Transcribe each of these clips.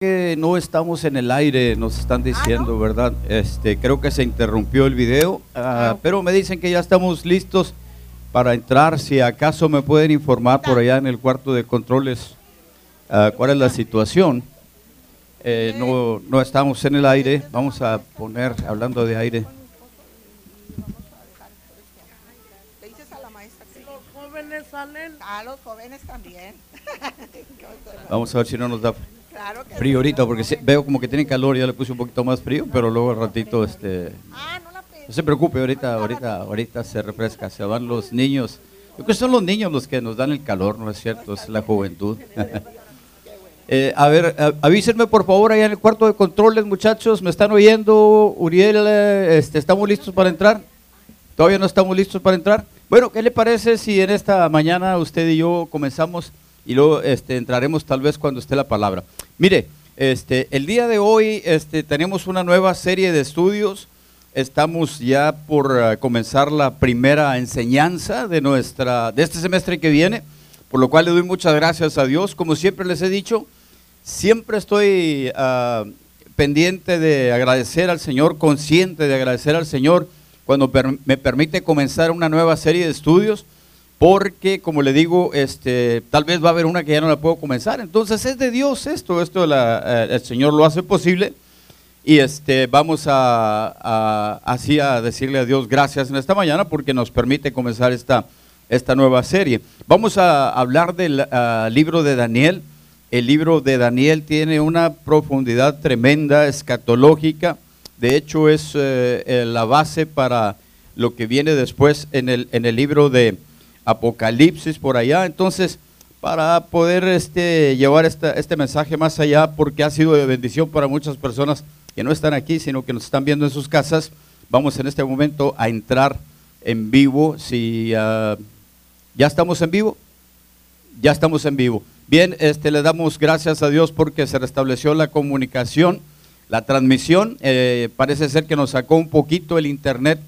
que no estamos en el aire, nos están diciendo, ¿verdad? Este, creo que se interrumpió el video, ah, pero me dicen que ya estamos listos para entrar. Si acaso me pueden informar por allá en el cuarto de controles ah, cuál es la situación. Eh, no, no estamos en el aire, vamos a poner, hablando de aire. Le dices a la maestra que Los jóvenes salen. a los jóvenes también. Vamos a ver si no nos da claro que frío ahorita, porque veo como que tiene calor, ya le puse un poquito más frío, pero luego al ratito, este, Ah, no la pedí. no se preocupe, ahorita, ahorita, ahorita se refresca, se van los niños. Yo creo que son los niños los que nos dan el calor, ¿no es cierto? Es la juventud. Eh, a ver, avísenme por favor allá en el cuarto de controles, muchachos, ¿me están oyendo? Uriel, este, ¿estamos listos para entrar? ¿Todavía no estamos listos para entrar? Bueno, ¿qué le parece si en esta mañana usted y yo comenzamos y luego este, entraremos tal vez cuando esté la palabra? Mire, este, el día de hoy este, tenemos una nueva serie de estudios. Estamos ya por eh, comenzar la primera enseñanza de, nuestra, de este semestre que viene, por lo cual le doy muchas gracias a Dios. Como siempre les he dicho, siempre estoy ah, pendiente de agradecer al Señor, consciente de agradecer al Señor cuando me permite comenzar una nueva serie de estudios, porque como le digo, este, tal vez va a haber una que ya no la puedo comenzar. Entonces es de Dios esto, esto eh, el Señor lo hace posible. Y este, vamos a, a- así a decirle a Dios gracias en esta mañana porque nos permite comenzar esta, esta nueva serie. Vamos a hablar del ah, libro de Daniel. El libro de Daniel tiene una profundidad tremenda, escatológica. De hecho, es eh, eh, la base para lo que viene después en el, en el libro de Apocalipsis por allá. Entonces, para poder este, llevar esta- este mensaje más allá, porque ha sido de bendición para muchas personas que no están aquí, sino que nos están viendo en sus casas, vamos en este momento a entrar en vivo. Si ah, ya estamos en vivo, ya estamos en vivo. Bien, este, le damos gracias a Dios porque se restableció la comunicación, la transmisión. Eh, parece ser que nos sacó un poquito el internet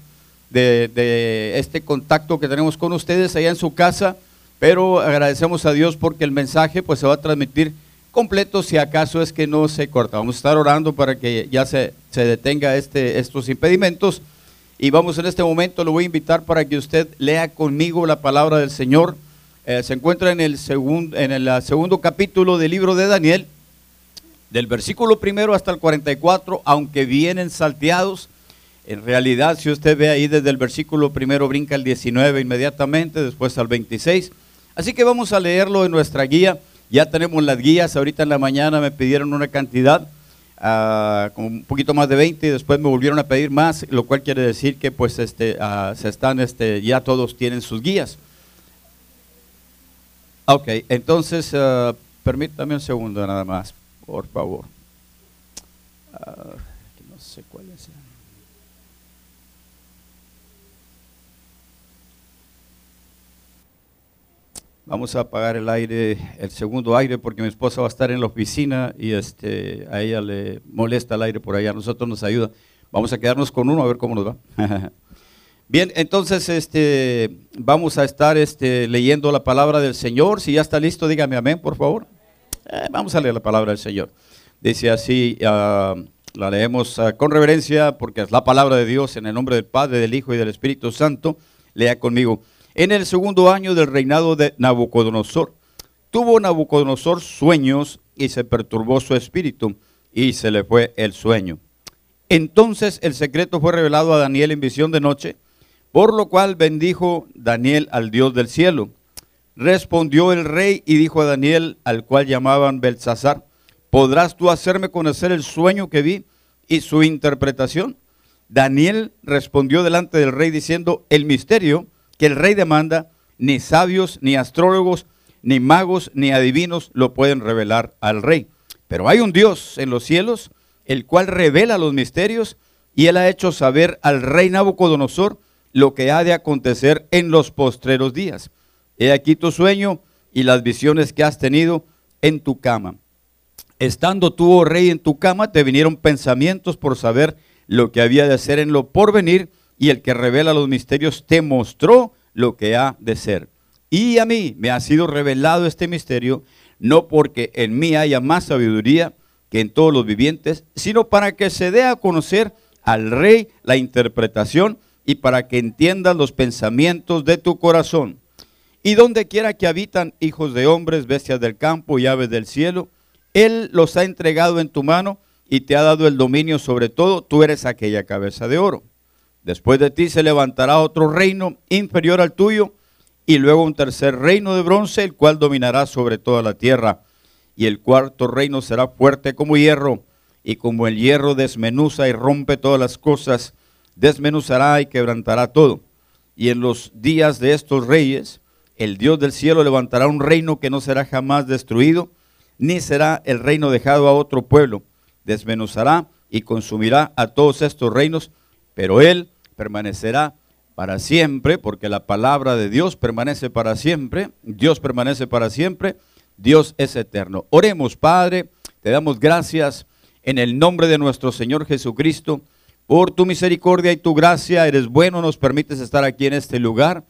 de, este contacto que tenemos con ustedes allá en su casa, pero agradecemos a Dios porque el mensaje pues se va a transmitir completo si acaso es que no se corta. Vamos a estar orando para que ya se, se detenga este, estos impedimentos. Y vamos en este momento, lo voy a invitar para que usted lea conmigo la palabra del Señor. Eh, se encuentra en el, segundo, en el segundo capítulo del libro de Daniel, del versículo primero hasta el 44, aunque vienen salteados. En realidad, si usted ve ahí desde el versículo primero, brinca el 19 inmediatamente, después al 26. Así que vamos a leerlo en nuestra guía. Ya tenemos las guías, ahorita en la mañana me pidieron una cantidad, como un poquito más de 20, y después me volvieron a pedir más, lo cual quiere decir que pues este, ah, se están, este, ya todos tienen sus guías. Ok, entonces, ah, permítame un segundo nada más, por favor. No sé cuál es. Vamos a apagar el aire, el segundo aire, porque mi esposa va a estar en la oficina y este, a ella le molesta el aire por allá. A nosotros nos ayuda. Vamos a quedarnos con uno a ver cómo nos va. Bien, entonces este, vamos a estar este, leyendo la palabra del Señor. Si ya está listo, dígame amén, por favor. Eh, vamos a leer la palabra del Señor. Dice así, ah, la leemos ah, con reverencia porque es la palabra de Dios en el nombre del Padre, del Hijo y del Espíritu Santo. Lea conmigo. En el segundo año del reinado de Nabucodonosor, tuvo Nabucodonosor sueños y se perturbó su espíritu y se le fue el sueño. Entonces el secreto fue revelado a Daniel en visión de noche, por lo cual bendijo Daniel al Dios del cielo. Respondió el rey y dijo a Daniel, al cual llamaban Belsasar, ¿podrás tú hacerme conocer el sueño que vi y su interpretación? Daniel respondió delante del rey diciendo, el misterio que el rey demanda, ni sabios, ni astrólogos, ni magos, ni adivinos lo pueden revelar al rey. Pero hay un Dios en los cielos, el cual revela los misterios, y él ha hecho saber al rey Nabucodonosor lo que ha de acontecer en los postreros días. He aquí tu sueño y las visiones que has tenido en tu cama. Estando tú, oh rey, en tu cama, te vinieron pensamientos por saber lo que había de hacer en lo porvenir, y el que revela los misterios te mostró lo que ha de ser. Y a mí me ha sido revelado este misterio, no porque en mí haya más sabiduría que en todos los vivientes, sino para que se dé a conocer al rey la interpretación y para que entiendas los pensamientos de tu corazón. Y donde quiera que habitan hijos de hombres, bestias del campo y aves del cielo, Él los ha entregado en tu mano y te ha dado el dominio sobre todo, tú eres aquella cabeza de oro. Después de ti se levantará otro reino inferior al tuyo y luego un tercer reino de bronce, el cual dominará sobre toda la tierra. Y el cuarto reino será fuerte como hierro, y como el hierro desmenuza y rompe todas las cosas, desmenuzará y quebrantará todo. Y en los días de estos reyes, el Dios del cielo levantará un reino que no será jamás destruido, ni será el reino dejado a otro pueblo. Desmenuzará y consumirá a todos estos reinos, pero él permanecerá para siempre, porque la palabra de Dios permanece para siempre, Dios permanece para siempre, Dios es eterno. Oremos, Padre, te damos gracias en el nombre de nuestro Señor Jesucristo, por tu misericordia y tu gracia, eres bueno, nos permites estar aquí en este lugar.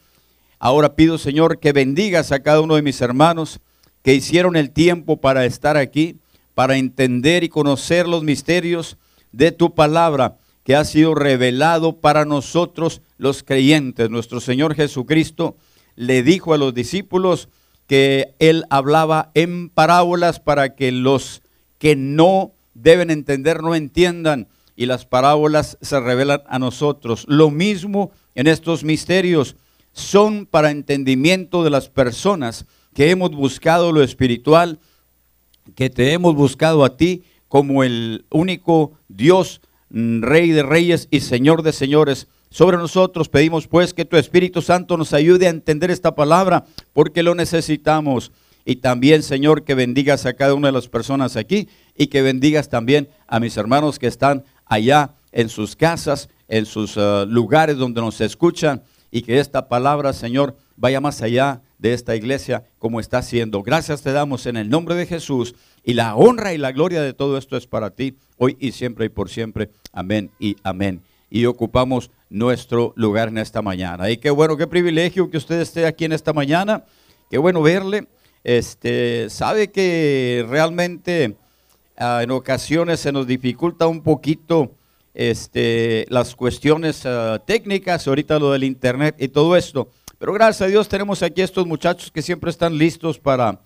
Ahora pido, Señor, que bendigas a cada uno de mis hermanos que hicieron el tiempo para estar aquí, para entender y conocer los misterios de tu palabra que ha sido revelado para nosotros los creyentes. Nuestro Señor Jesucristo le dijo a los discípulos que él hablaba en parábolas para que los que no deben entender no entiendan y las parábolas se revelan a nosotros. Lo mismo en estos misterios son para entendimiento de las personas que hemos buscado lo espiritual, que te hemos buscado a ti como el único Dios Rey de reyes y Señor de señores. Sobre nosotros pedimos pues que tu Espíritu Santo nos ayude a entender esta palabra porque lo necesitamos. Y también, Señor, que bendigas a cada una de las personas aquí y que bendigas también a mis hermanos que están allá en sus casas, en sus uh, lugares donde nos escuchan y que esta palabra, Señor, vaya más allá de esta iglesia como está haciendo. Gracias te damos en el nombre de Jesús y la honra y la gloria de todo esto es para ti, hoy y siempre y por siempre. Amén y amén. Y ocupamos nuestro lugar en esta mañana. Y qué bueno, qué privilegio que usted esté aquí en esta mañana. Qué bueno verle. Este, sabe que realmente ah, en ocasiones se nos dificulta un poquito este, las cuestiones ah, técnicas, ahorita lo del internet y todo esto. Pero gracias a Dios tenemos aquí estos muchachos que siempre están listos para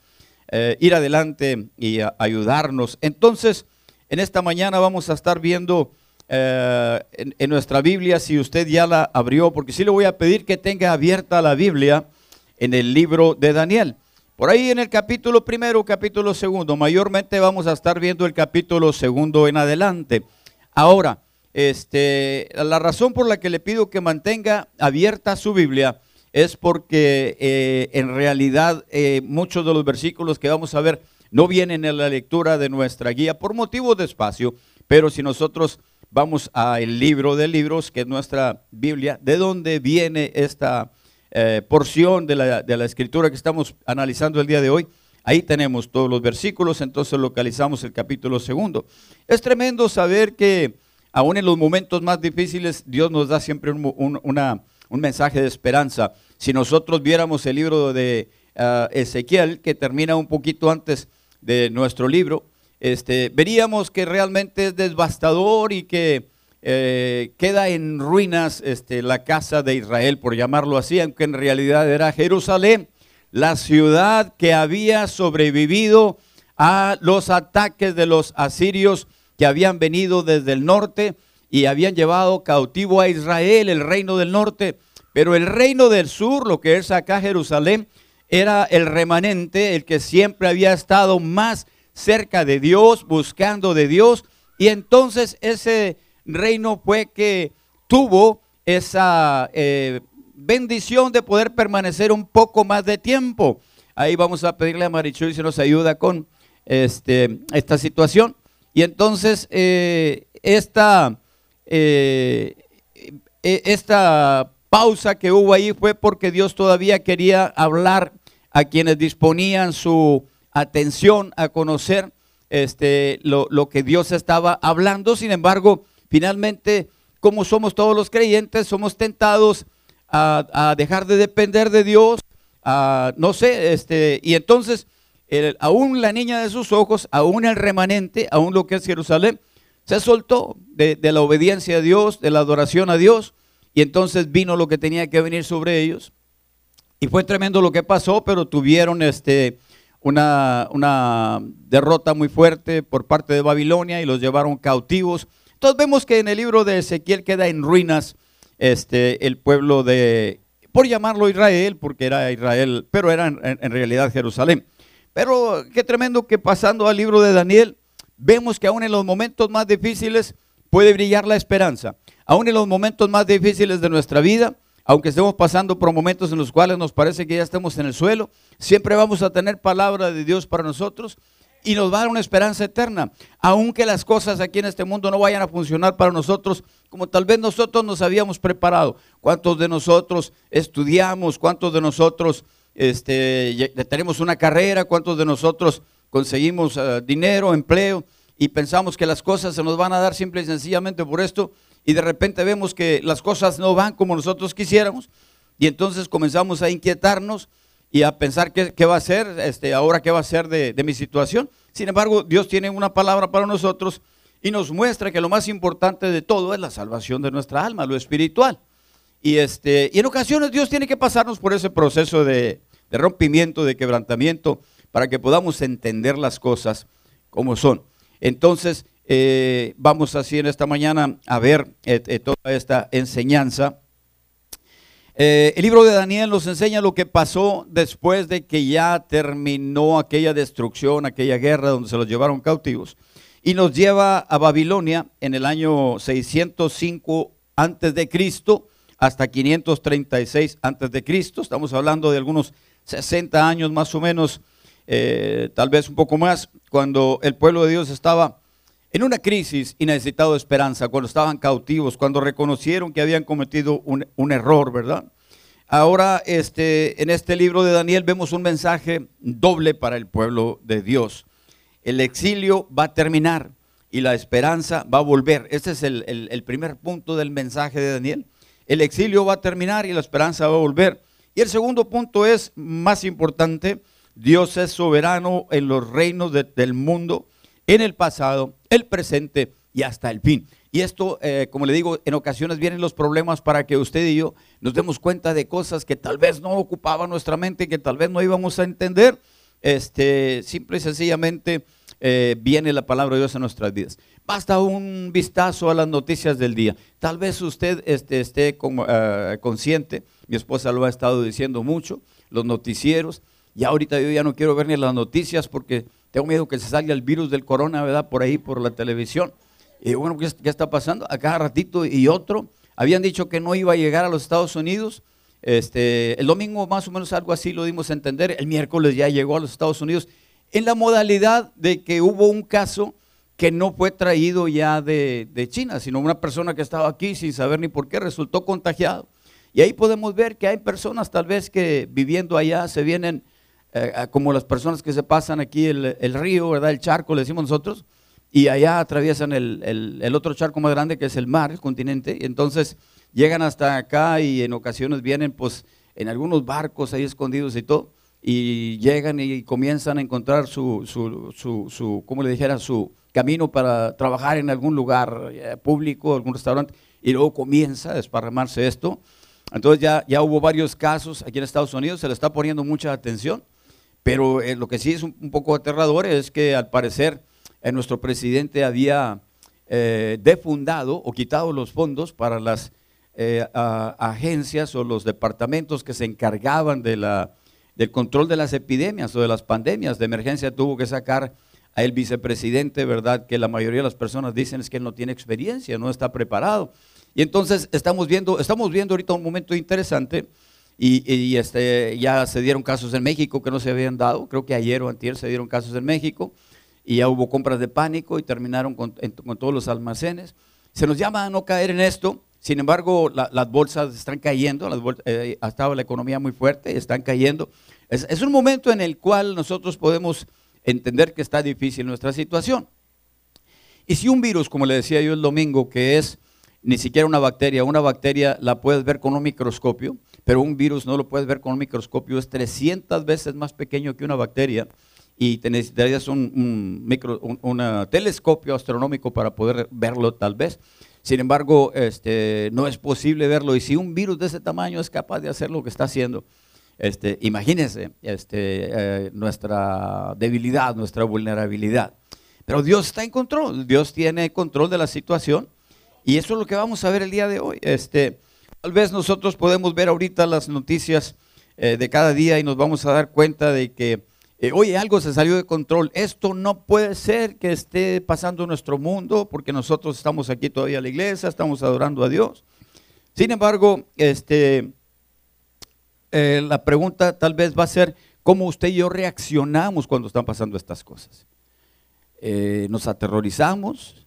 eh, ir adelante y ayudarnos. Entonces, en esta mañana vamos a estar viendo eh, en, nuestra Biblia, si usted ya la abrió, porque sí le voy a pedir que tenga abierta la Biblia en el libro de Daniel. Por ahí en el capítulo primero, capítulo segundo, mayormente vamos a estar viendo el capítulo segundo en adelante. Ahora, este, la razón por la que le pido que mantenga abierta su Biblia es porque eh, en realidad eh, muchos de los versículos que vamos a ver no vienen en la lectura de nuestra guía por motivo de espacio, pero si nosotros vamos al libro de libros, que es nuestra Biblia, ¿de dónde viene esta eh, porción de la, de la escritura que estamos analizando el día de hoy? Ahí tenemos todos los versículos, entonces localizamos el capítulo segundo. Es tremendo saber que aún en los momentos más difíciles Dios nos da siempre un, un mensaje de esperanza. Si nosotros viéramos el libro de ah, Ezequiel, que termina un poquito antes de nuestro libro, este, veríamos que realmente es devastador y que eh, queda en ruinas este, la casa de Israel, por llamarlo así, aunque en realidad era Jerusalén, la ciudad que había sobrevivido a los ataques de los asirios que habían venido desde el norte y habían llevado cautivo a Israel, el reino del norte. Pero el reino del sur, lo que es acá Jerusalén, era el remanente, el que siempre había estado más cerca de Dios, buscando de Dios. Y entonces ese reino fue que tuvo esa eh, bendición de poder permanecer un poco más de tiempo. Ahí vamos a pedirle a Marichuy si nos ayuda con este, esta situación. Y entonces eh, esta, eh, e, esta pausa que hubo ahí fue porque Dios todavía quería hablar a quienes disponían su atención a conocer este, lo, que Dios estaba hablando. Sin embargo, finalmente, como somos todos los creyentes, somos tentados a, dejar de depender de Dios, no sé, este, y entonces aún la niña de sus ojos, aún el remanente, aún lo que es Jerusalén, se soltó de, la obediencia a Dios, de la adoración a Dios, y entonces vino lo que tenía que venir sobre ellos. Y fue tremendo lo que pasó, pero tuvieron este, una, una derrota muy fuerte por parte de Babilonia y los llevaron cautivos. Entonces vemos que en el libro de Ezequiel queda en ruinas este, el pueblo de, por llamarlo Israel, porque era Israel, pero era en realidad Jerusalén. Pero qué tremendo que pasando al libro de Daniel, vemos que aún en los momentos más difíciles puede brillar la esperanza. Aún en los momentos más difíciles de nuestra vida, aunque estemos pasando por momentos en los cuales nos parece que ya estamos en el suelo, siempre vamos a tener palabra de Dios para nosotros y nos va a dar una esperanza eterna. Aunque las cosas aquí en este mundo no vayan a funcionar para nosotros como tal vez nosotros nos habíamos preparado. ¿Cuántos de nosotros estudiamos? ¿Cuántos de nosotros este, tenemos una carrera? ¿Cuántos de nosotros conseguimos eh, dinero, empleo? Y pensamos que las cosas se nos van a dar simple y sencillamente por esto y de repente vemos que las cosas no van como nosotros quisiéramos y entonces comenzamos a inquietarnos y a pensar qué, qué va a ser, este, ahora qué va a ser de, de mi situación. Sin embargo, Dios tiene una palabra para nosotros y nos muestra que lo más importante de todo es la salvación de nuestra alma, lo espiritual. Y, este, y en ocasiones Dios tiene que pasarnos por ese proceso de, de rompimiento, de quebrantamiento, para que podamos entender las cosas como son. Entonces, eh, vamos así en esta mañana a ver eh, eh, toda esta enseñanza. El libro de Daniel nos enseña lo que pasó después de que ya terminó aquella destrucción, aquella guerra donde se los llevaron cautivos. Y nos lleva a Babilonia en el año 605 antes de Cristo hasta 536 antes de Cristo. Estamos hablando de algunos 60 años más o menos, eh, tal vez un poco más, cuando el pueblo de Dios estaba en una crisis y necesitado esperanza, cuando estaban cautivos, cuando reconocieron que habían cometido un, un error, ¿verdad? Ahora, este, en este libro de Daniel vemos un mensaje doble para el pueblo de Dios. El exilio va a terminar y la esperanza va a volver. Ese es el- el primer punto del mensaje de Daniel. El exilio va a terminar y la esperanza va a volver. Y el segundo punto es más importante. Dios es soberano en los reinos de- del mundo, en el pasado, el presente y hasta el fin. Y esto, eh, como le digo, en ocasiones vienen los problemas para que usted y yo nos demos cuenta de cosas que tal vez no ocupaban nuestra mente, que tal vez no íbamos a entender. Este, simple y sencillamente eh, viene la palabra de Dios en nuestras vidas. Basta un vistazo a las noticias del día. Tal vez usted este, esté eh, consciente, mi esposa lo ha estado diciendo mucho, los noticieros. Y ahorita yo ya no quiero ver ni las noticias porque tengo miedo que se salga el virus del corona, ¿verdad? Por ahí, por la televisión. Y bueno, ¿qué, qué está pasando? A cada ratito y otro. Habían dicho que no iba a llegar a los Estados Unidos. Este, el domingo más o menos algo así lo dimos a entender. El miércoles ya llegó a los Estados Unidos. En la modalidad de que hubo un caso que no fue traído ya de, de China, sino una persona que estaba aquí sin saber ni por qué resultó contagiado. Y ahí podemos ver que hay personas tal vez que viviendo allá se vienen eh, como las personas que se pasan aquí el, el río, ¿verdad? El charco, le decimos nosotros, y allá atraviesan el, el- el otro charco más grande que es el mar, el continente, y entonces llegan hasta acá y en ocasiones vienen pues en algunos barcos ahí escondidos y todo, y llegan y comienzan a encontrar su, su, su, su ¿cómo le dijera? Su camino para trabajar en algún lugar eh, público, algún restaurante, y luego comienza a desparramarse esto. Entonces ya, ya hubo varios casos aquí en Estados Unidos, se le está poniendo mucha atención, pero eh, lo que sí es un, poco aterrador es que al parecer eh, nuestro presidente había eh, defundado o quitado los fondos para las agencias o los departamentos que se encargaban de la, del control de las epidemias o de las pandemias de emergencia. Tuvo que sacar a el vicepresidente, ¿verdad? Que la mayoría de las personas dicen es que él no tiene experiencia, no está preparado. Y entonces estamos viendo, estamos viendo ahorita un momento interesante y, este, ya se dieron casos en México que no se habían dado, creo que ayer o antier se dieron casos en México y ya hubo compras de pánico y terminaron con, todos los almacenes. Se nos llama a no caer en esto, sin embargo la- las bolsas están cayendo, las bol- eh, ha estado la economía muy fuerte, están cayendo. Es, es un momento en el cual nosotros podemos entender que está difícil nuestra situación. Y si un virus, como le decía yo el domingo, que es ni siquiera una bacteria, una bacteria la puedes ver con un microscopio, pero un virus no lo puedes ver con un microscopio, es 300 veces más pequeño que una bacteria y te necesitarías un, micro, un telescopio astronómico para poder verlo tal vez. Sin embargo, este, no es posible verlo y si un virus de ese tamaño es capaz de hacer lo que está haciendo, este, imagínense este, eh, nuestra debilidad, nuestra vulnerabilidad. Pero Dios está en control, Dios tiene control de la situación y eso es lo que vamos a ver el día de hoy. Este, tal vez nosotros podemos ver ahorita las noticias eh, de cada día y nos vamos a dar cuenta de que, eh, oye, algo se salió de control. Esto no puede ser que esté pasando en nuestro mundo porque nosotros estamos aquí todavía en la iglesia, estamos adorando a Dios. Sin embargo, este, eh, la pregunta tal vez va a ser cómo usted y yo reaccionamos cuando están pasando estas cosas. Eh, nos aterrorizamos,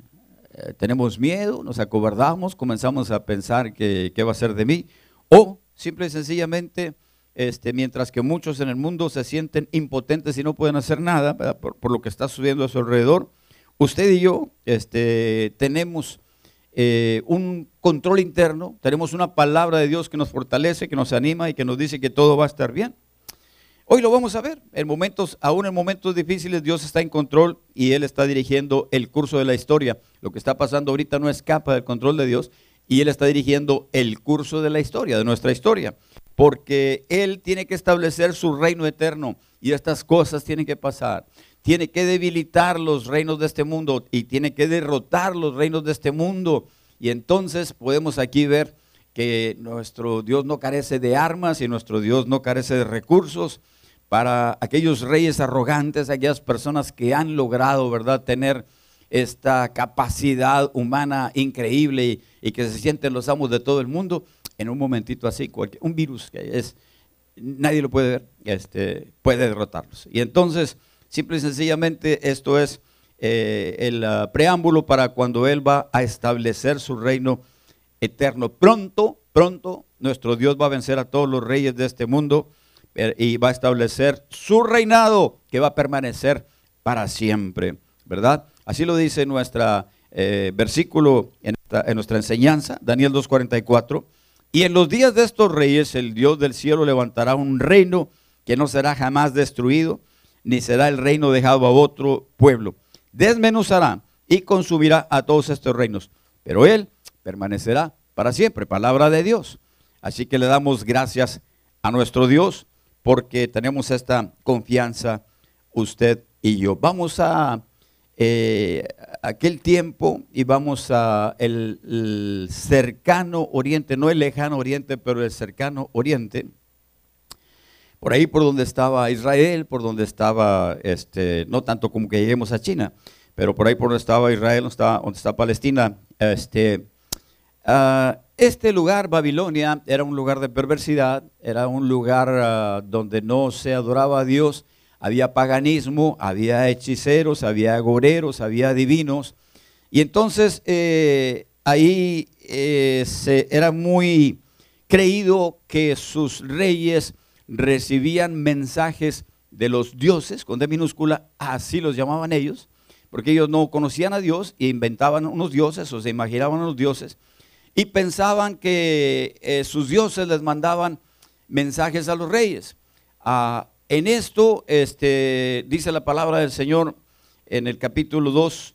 eh, tenemos miedo, nos acobardamos, comenzamos a pensar que qué va a ser de mí, o simple y sencillamente, este, mientras que muchos en el mundo se sienten impotentes y no pueden hacer nada por, lo que está sucediendo a su alrededor, usted y yo este, tenemos eh, un control interno, tenemos una palabra de Dios que nos fortalece, que nos anima y que nos dice que todo va a estar bien. Hoy lo vamos a ver. En momentos, aún en momentos difíciles, Dios está en control y Él está dirigiendo el curso de la historia. Lo que está pasando ahorita no escapa del control de Dios y Él está dirigiendo el curso de la historia, de nuestra historia. Porque Él tiene que establecer su reino eterno y estas cosas tienen que pasar tiene que debilitar los reinos de este mundo y tiene que derrotar los reinos de este mundo. Y entonces podemos aquí ver que nuestro Dios no carece de armas y nuestro Dios no carece de recursos para aquellos reyes arrogantes, aquellas personas que han logrado, ¿verdad?, tener esta capacidad humana increíble y, que se sienten los amos de todo el mundo, en un momentito así, un virus que es, nadie lo puede ver, este, puede derrotarlos. Y entonces, Simple y sencillamente esto es eh, el uh, preámbulo para cuando Él va a establecer su reino eterno. Pronto, pronto, nuestro Dios va a vencer a todos los reyes de este mundo y va a establecer su reinado que va a permanecer para siempre, ¿verdad? Así lo dice nuestra eh, versículo en, en nuestra enseñanza, Daniel 2.44. Y en los días de estos reyes, el Dios del cielo levantará un reino que no será jamás destruido ni será el reino dejado a otro pueblo. Desmenuzará y consumirá a todos estos reinos, pero él permanecerá para siempre, palabra de Dios. Así que le damos gracias a nuestro Dios porque tenemos esta confianza usted y yo. Vamos a eh, aquel tiempo y vamos a el, cercano oriente, no el lejano oriente, pero el cercano oriente por ahí por donde estaba Israel, por donde estaba, este, no tanto como que lleguemos a China, pero por ahí por donde estaba Israel, donde está, donde está Palestina, este, uh, este lugar, Babilonia, era un lugar de perversidad, era un lugar uh, donde no se adoraba a Dios, había paganismo, había hechiceros, había agoreros, había divinos, y entonces eh, ahí eh, se, era muy creído que sus reyes recibían mensajes de los dioses, con D minúscula, así los llamaban ellos, porque ellos no conocían a Dios e inventaban unos dioses o se imaginaban unos dioses y pensaban que eh, sus dioses les mandaban mensajes a los reyes. Ah, en esto este, dice la palabra del Señor en el capítulo 2,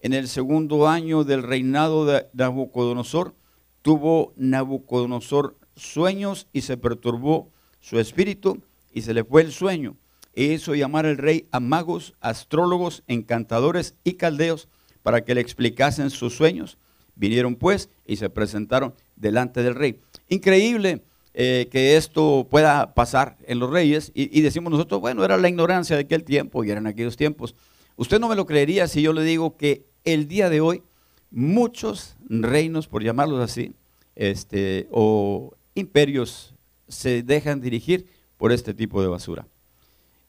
en el segundo año del reinado de Nabucodonosor, tuvo Nabucodonosor sueños y se perturbó su espíritu y se le fue el sueño. E hizo llamar el rey a magos, astrólogos, encantadores y caldeos para que le explicasen sus sueños. Vinieron pues y se presentaron delante del rey. Increíble eh, que esto pueda pasar en los reyes y, decimos nosotros, bueno, era la ignorancia de aquel tiempo y eran aquellos tiempos. Usted no me lo creería si yo le digo que el día de hoy muchos reinos, por llamarlos así, este, o imperios se dejan dirigir por este tipo de basura.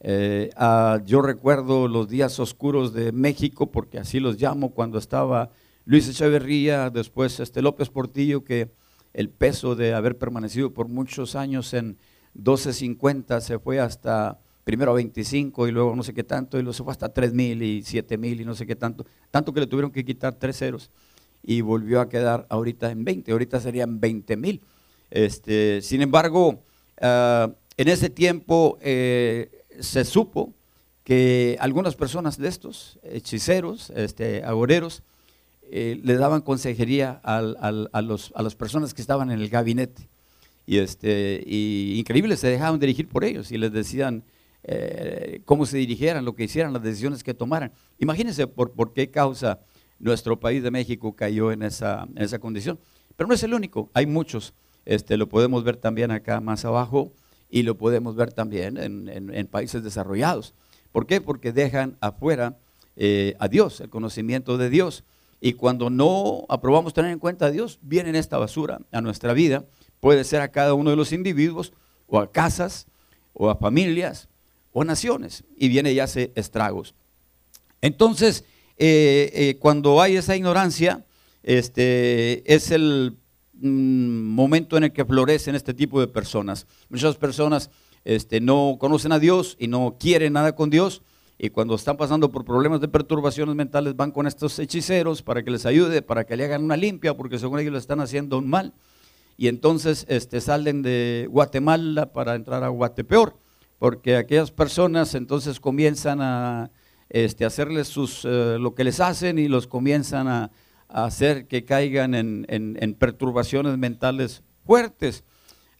Eh, ah, yo recuerdo los días oscuros de México, porque así los llamo, cuando estaba Luis Echeverría, después este López Portillo, que el peso de haber permanecido por muchos años en 12.50 se fue hasta primero a 25 y luego no sé qué tanto, y luego se fue hasta 3.000 y 7.000 y no sé qué tanto, tanto que le tuvieron que quitar tres ceros y volvió a quedar ahorita en 20, ahorita serían 20.000. Este, sin embargo, uh, en ese tiempo eh, se supo que algunas personas de estos, hechiceros, este, agoreros, eh, le daban consejería al- al- a, los- a las personas que estaban en el gabinete. Y, este, y increíble, se dejaban dirigir por ellos y les decían eh, cómo se dirigieran, lo que hicieran, las decisiones que tomaran. Imagínense por, por qué causa nuestro país de México cayó en esa, en esa condición. Pero no es el único, hay muchos. Este, lo podemos ver también acá más abajo y lo podemos ver también en, en- en países desarrollados. ¿Por qué? Porque dejan afuera eh, a Dios, el conocimiento de Dios. Y cuando no aprobamos tener en cuenta a Dios, viene esta basura a nuestra vida. Puede ser a cada uno de los individuos, o a casas, o a familias, o a naciones. Y viene y hace estragos. Entonces, eh, eh, cuando hay esa ignorancia, este, es el mm, momento en el que florecen este tipo de personas. Muchas personas este, no conocen a Dios y no quieren nada con Dios. Y cuando están pasando por problemas de perturbaciones mentales, van con estos hechiceros para que les ayude, para que le hagan una limpia, porque según ellos le están haciendo un mal. Y entonces este, salen de Guatemala para entrar a Guatepeor, porque aquellas personas entonces comienzan a este, hacerles sus, eh, lo que les hacen y los comienzan a, hacer que caigan en perturbaciones mentales fuertes.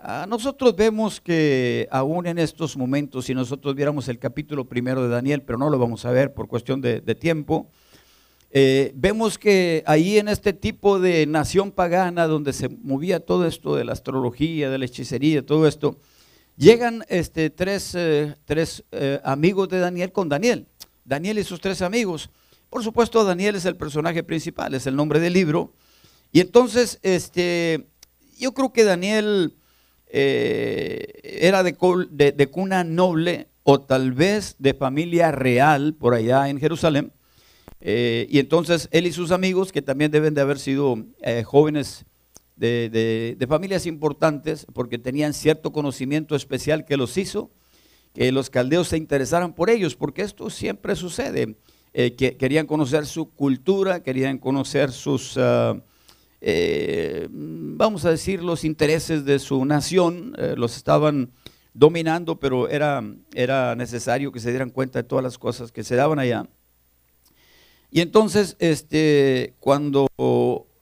Ah, nosotros vemos que aún en estos momentos, si nosotros viéramos el capítulo primero de Daniel, pero no lo vamos a ver por cuestión de, tiempo, eh, vemos que ahí en este tipo de nación pagana donde se movía todo esto de la astrología, de la hechicería, todo esto, llegan este, tres, eh, tres, eh, amigos de Daniel con Daniel. Daniel y sus tres amigos. Por supuesto, Daniel es el personaje principal, es el nombre del libro. Y entonces, este, yo creo que Daniel eh, era de, cuna noble o tal vez de familia real por allá en Jerusalén. Eh, y entonces él y sus amigos, que también deben de haber sido eh, jóvenes de, familias importantes, porque tenían cierto conocimiento especial que los hizo, que los caldeos se interesaran por ellos, porque esto siempre sucede. Que querían conocer su cultura, querían conocer sus, ah, eh, vamos a decir, los intereses de su nación, eh, los estaban dominando, pero era, era necesario que se dieran cuenta de todas las cosas que se daban allá. Y entonces, este, cuando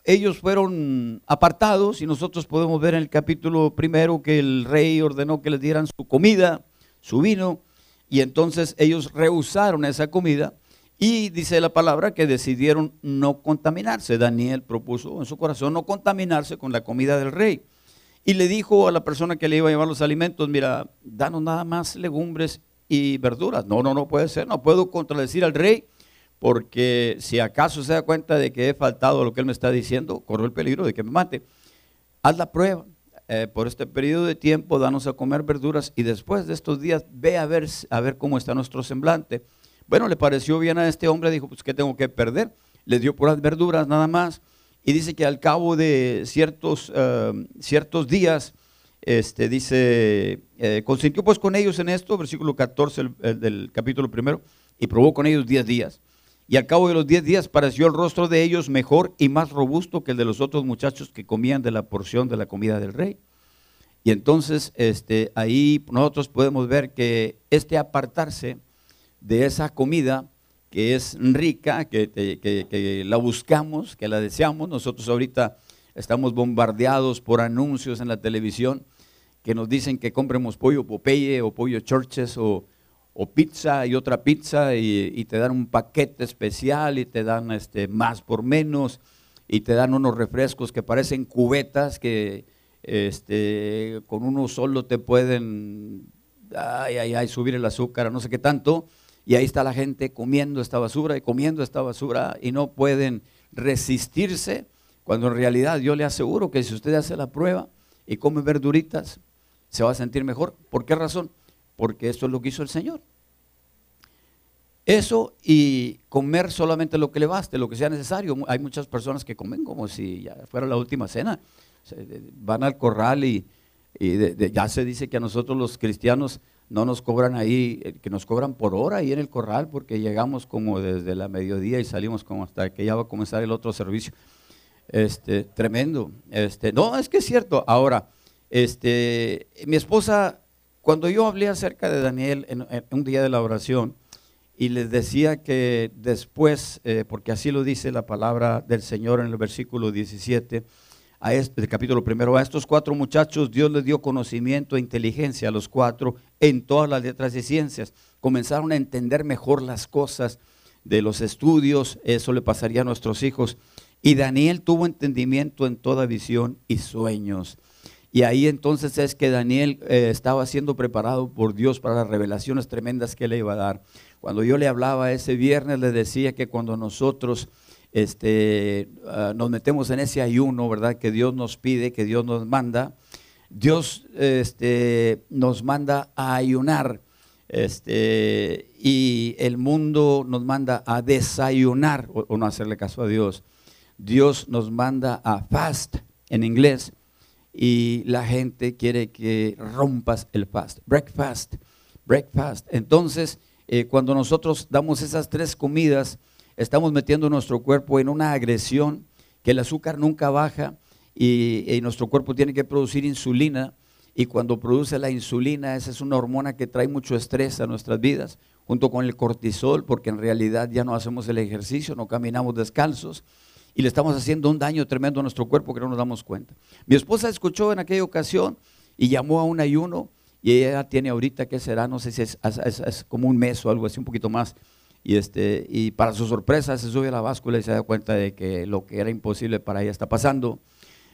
ellos fueron apartados, y nosotros podemos ver en el capítulo primero que el rey ordenó que les dieran su comida, su vino, y entonces ellos rehusaron esa comida, y dice la palabra que decidieron no contaminarse. Daniel propuso en su corazón no contaminarse con la comida del rey. Y le dijo a la persona que le iba a llevar los alimentos, mira, danos nada más legumbres y verduras. No, no, no puede ser, no puedo contradecir al rey, porque si acaso se da cuenta de que he faltado a lo que él me está diciendo, corro el peligro de que me mate. Haz la prueba. eh, por este periodo de tiempo, danos a comer verduras y después de estos días ve a ver, a ver cómo está nuestro semblante. Bueno, le pareció bien a este hombre, dijo, pues ¿qué tengo que perder? Le dio puras verduras nada más. Y dice que al cabo de ciertos, eh, ciertos días, este, dice, eh, consintió pues con ellos en esto, versículo 14 el- el del capítulo primero, y probó con ellos 10 días. Y al cabo de los 10 días pareció el rostro de ellos mejor y más robusto que el de los otros muchachos que comían de la porción de la comida del rey. Y entonces este, ahí nosotros podemos ver que este apartarse de esa comida que es rica, que, que- la buscamos, que la deseamos. Nosotros ahorita estamos bombardeados por anuncios en la televisión que nos dicen que compremos pollo Popeye o pollo Churches o, o pizza y otra pizza y, y te dan un paquete especial y te dan este, más por menos y te dan unos refrescos que parecen cubetas que este, con uno solo te pueden ay, ay, ay, subir el azúcar, no sé qué tanto. Y ahí está la gente comiendo esta basura y comiendo esta basura y no pueden resistirse, cuando en realidad yo le aseguro que si usted hace la prueba y come verduritas, se va a sentir mejor. ¿Por qué razón? Porque esto es lo que hizo el Señor. Eso y comer solamente lo que le baste, lo que sea necesario. Hay muchas personas que comen como si ya fuera la última cena. Van al corral y, ya se dice que a nosotros los cristianos no nos cobran ahí, eh, que nos cobran por hora ahí en el corral porque llegamos como desde la mediodía y salimos como hasta que ya va a comenzar el otro servicio. Este, tremendo. Este, no, es que es cierto. Ahora, este, mi esposa, cuando yo hablé acerca de Daniel en, un día de la oración, y les decía que después, eh, porque así lo dice la palabra del Señor en el versículo 17, a capítulo primero, a estos cuatro muchachos Dios les dio conocimiento e inteligencia a los cuatro en todas las letras y ciencias. Comenzaron a entender mejor las cosas de los estudios, eso le pasaría a nuestros hijos. Y Daniel tuvo entendimiento en toda visión y sueños. Y ahí entonces es que Daniel eh, estaba siendo preparado por Dios para las revelaciones tremendas que le iba a dar. Cuando yo le hablaba ese viernes, le decía que cuando nosotros este, ah, nos metemos en ese ayuno, ¿verdad? Que Dios nos pide, que Dios nos manda, Dios este, nos manda a ayunar. Este, y el mundo nos manda a desayunar o, no hacerle caso a Dios. Dios nos manda a fast en inglés y la gente quiere que rompas el fast. Breakfast, breakfast. Entonces, eh, cuando nosotros damos esas tres comidas, estamos metiendo nuestro cuerpo en una agresión que el azúcar nunca baja y, nuestro cuerpo tiene que producir insulina y cuando produce la insulina, esa es una hormona que trae mucho estrés a nuestras vidas, junto con el cortisol, porque en realidad ya no hacemos el ejercicio, no caminamos descalzos y le estamos haciendo un daño tremendo a nuestro cuerpo que no nos damos cuenta. Mi esposa escuchó en aquella ocasión y llamó a un ayuno y ella tiene ahorita, ¿qué será? No sé si es, como un mes o algo así, un poquito más. Y, este, y para su sorpresa se sube a la báscula y se da cuenta de que lo que era imposible para ella está pasando.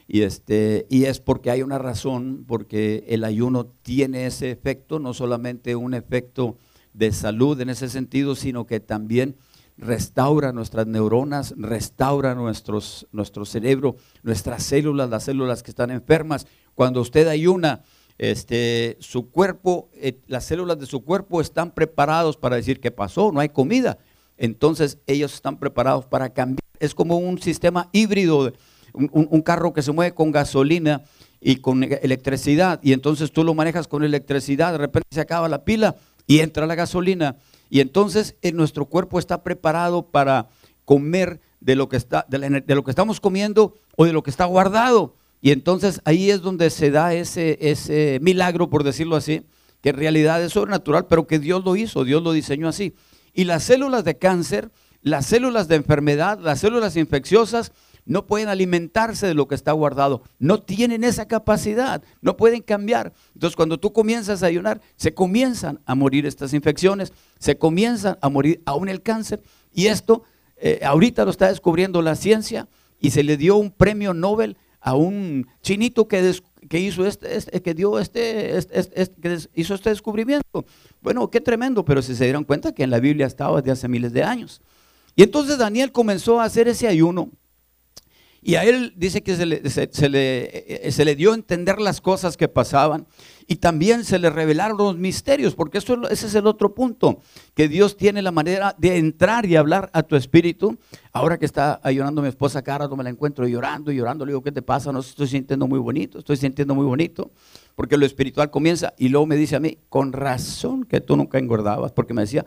Y, este, y es porque hay una razón, porque el ayuno tiene ese efecto, no solamente un efecto de salud en ese sentido, sino que también restaura nuestras neuronas, restaura nuestros, nuestro cerebro, nuestras células, las células que están enfermas. Cuando usted ayuna, este, su cuerpo, eh, las células de su cuerpo están preparados para decir que pasó, no hay comida. Entonces ellos están preparados para cambiar. Es como un sistema híbrido, un, un, carro que se mueve con gasolina y con electricidad. Y entonces tú lo manejas con electricidad, de repente se acaba la pila y entra la gasolina. Y entonces en nuestro cuerpo está preparado para comer de lo que, está, de lo que estamos comiendo o de lo que está guardado. Y entonces ahí es donde se da ese, ese milagro, por decirlo así, que en realidad es sobrenatural, pero que Dios lo hizo, Dios lo diseñó así. Y las células de cáncer, las células de enfermedad, las células infecciosas, no pueden alimentarse de lo que está guardado, no tienen esa capacidad, no pueden cambiar. Entonces cuando tú comienzas a ayunar, se comienzan a morir estas infecciones, se comienzan a morir aún el cáncer. Y esto eh, ahorita lo está descubriendo la ciencia y se le dio un premio Nobel a un chinito que, que hizo este, este, que dio este, este, que hizo este descubrimiento. Bueno, qué tremendo, pero si se dieron cuenta que en la Biblia estaba desde hace miles de años. Y entonces Daniel comenzó a hacer ese ayuno y a él dice que se le, se, le, se le, dio a entender las cosas que pasaban y también se le revelaron los misterios, porque eso, ese es el otro punto, que Dios tiene la manera de entrar y hablar a tu espíritu. Ahora que está llorando mi esposa, cara, no me la encuentro llorando y llorando, le digo, ¿qué te pasa? No estoy sintiendo muy bonito, estoy sintiendo muy bonito, porque lo espiritual comienza y luego me dice a mí, con razón que tú nunca engordabas, porque me decía,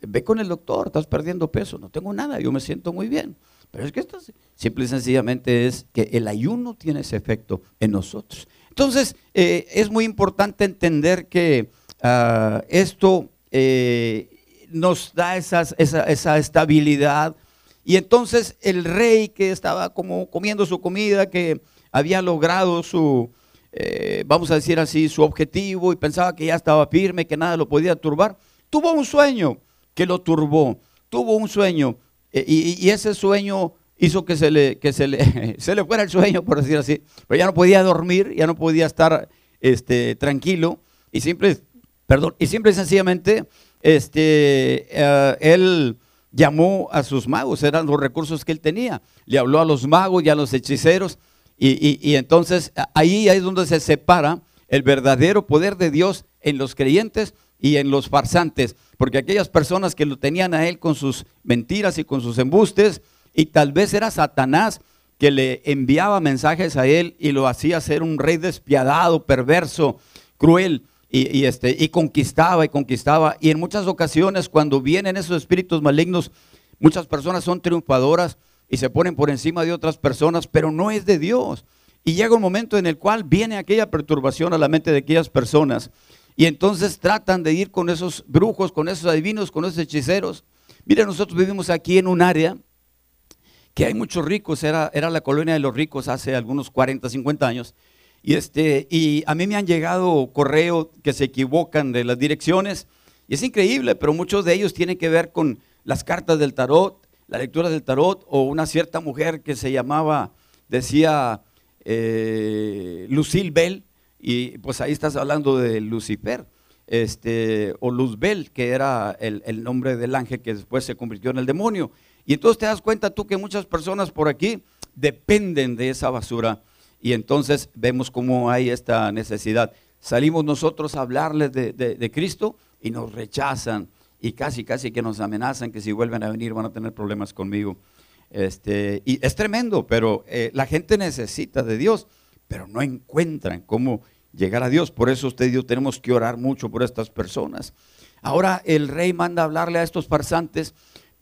ve con el doctor, estás perdiendo peso, no tengo nada, yo me siento muy bien. Pero es que esto simple y sencillamente es que el ayuno tiene ese efecto en nosotros. Entonces, eh, es muy importante entender que ah, esto eh, nos da esa, esa, estabilidad. Y entonces el rey que estaba como comiendo su comida, que había logrado su, eh, vamos a decir así, su objetivo y pensaba que ya estaba firme, que nada lo podía turbar, tuvo un sueño que lo turbó, tuvo un sueño eh, y, ese sueño hizo que, se le, que se, le, se le fuera el sueño, por decir así. Pero ya no podía dormir, ya no podía estar este, tranquilo. Y siempre, perdón, y simple y sencillamente, este, eh, él llamó a sus magos, eran los recursos que él tenía. Le habló a los magos y a los hechiceros. Y, y entonces ahí es donde se separa el verdadero poder de Dios en los creyentes y en los farsantes, porque aquellas personas que lo tenían a él con sus mentiras y con sus embustes, y tal vez era Satanás que le enviaba mensajes a él y lo hacía ser un rey despiadado, perverso, cruel, y, este, y conquistaba y conquistaba. Y en muchas ocasiones cuando vienen esos espíritus malignos, muchas personas son triunfadoras y se ponen por encima de otras personas, pero no es de Dios. Y llega un momento en el cual viene aquella perturbación a la mente de aquellas personas Y entonces tratan de ir con esos brujos, con esos adivinos, con esos hechiceros. Mire, nosotros vivimos aquí en un área que hay muchos ricos, era, era la colonia de los ricos hace algunos 40, 50 años. Y, este, y a mí me han llegado correos que se equivocan de las direcciones. Y es increíble, pero muchos de ellos tienen que ver con las cartas del tarot, la lectura del tarot, o una cierta mujer que se llamaba, decía eh, Lucille Bell, y pues ahí estás hablando de Lucifer, este, o Luzbel, que era el, nombre del ángel que después se convirtió en el demonio. Y entonces te das cuenta tú que muchas personas por aquí dependen de esa basura y entonces vemos cómo hay esta necesidad. Salimos nosotros a hablarles de, Cristo y nos rechazan y casi, casi que nos amenazan que si vuelven a venir van a tener problemas conmigo. Este, y es tremendo, pero eh, la gente necesita de Dios, pero no encuentran cómo llegar a Dios. Por eso usted y yo tenemos que orar mucho por estas personas. Ahora el rey manda hablarle a estos farsantes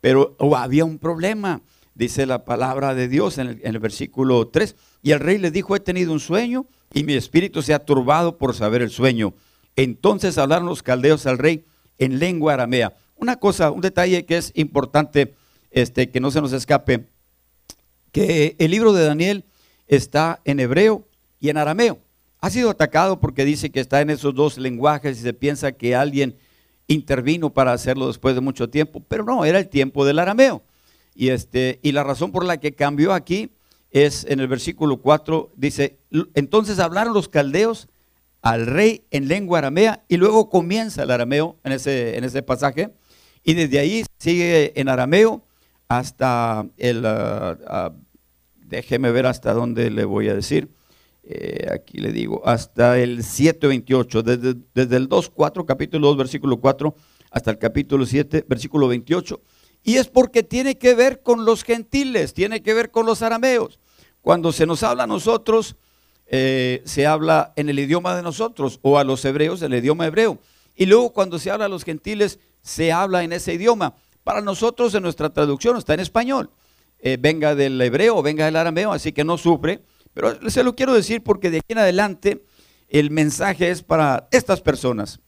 pero había un problema, dice la palabra de Dios en el, versículo 3. Y el rey le dijo, he tenido un sueño y mi espíritu se ha turbado por saber el sueño. Entonces hablaron los caldeos al rey en lengua aramea. Una cosa, un detalle que es importante, este, que no se nos escape, que el libro de Daniel está en hebreo y en arameo. Ha sido atacado porque dice que está en esos dos lenguajes y se piensa que alguien intervino para hacerlo después de mucho tiempo, pero no, era el tiempo del arameo. Y, este, y la razón por la que cambió aquí es en el versículo 4, dice, entonces hablaron los caldeos al rey en lengua aramea y luego comienza el arameo en ese, en ese pasaje y desde ahí sigue en arameo hasta el, ah, ah, déjeme ver hasta dónde le voy a decir, eh, aquí le digo, hasta el 7.28, desde, desde el 2.4, capítulo 2, versículo 4, hasta el capítulo 7, versículo 28. Y es porque tiene que ver con los gentiles, tiene que ver con los arameos. Cuando se nos habla a nosotros, eh, se habla en el idioma de nosotros, o a los hebreos, el idioma hebreo. Y luego cuando se habla a los gentiles, se habla en ese idioma. Para nosotros en nuestra traducción está en español. Eh, venga del hebreo venga del arameo, así que no sufre pero se lo quiero decir porque de aquí en adelante el mensaje es para estas personas,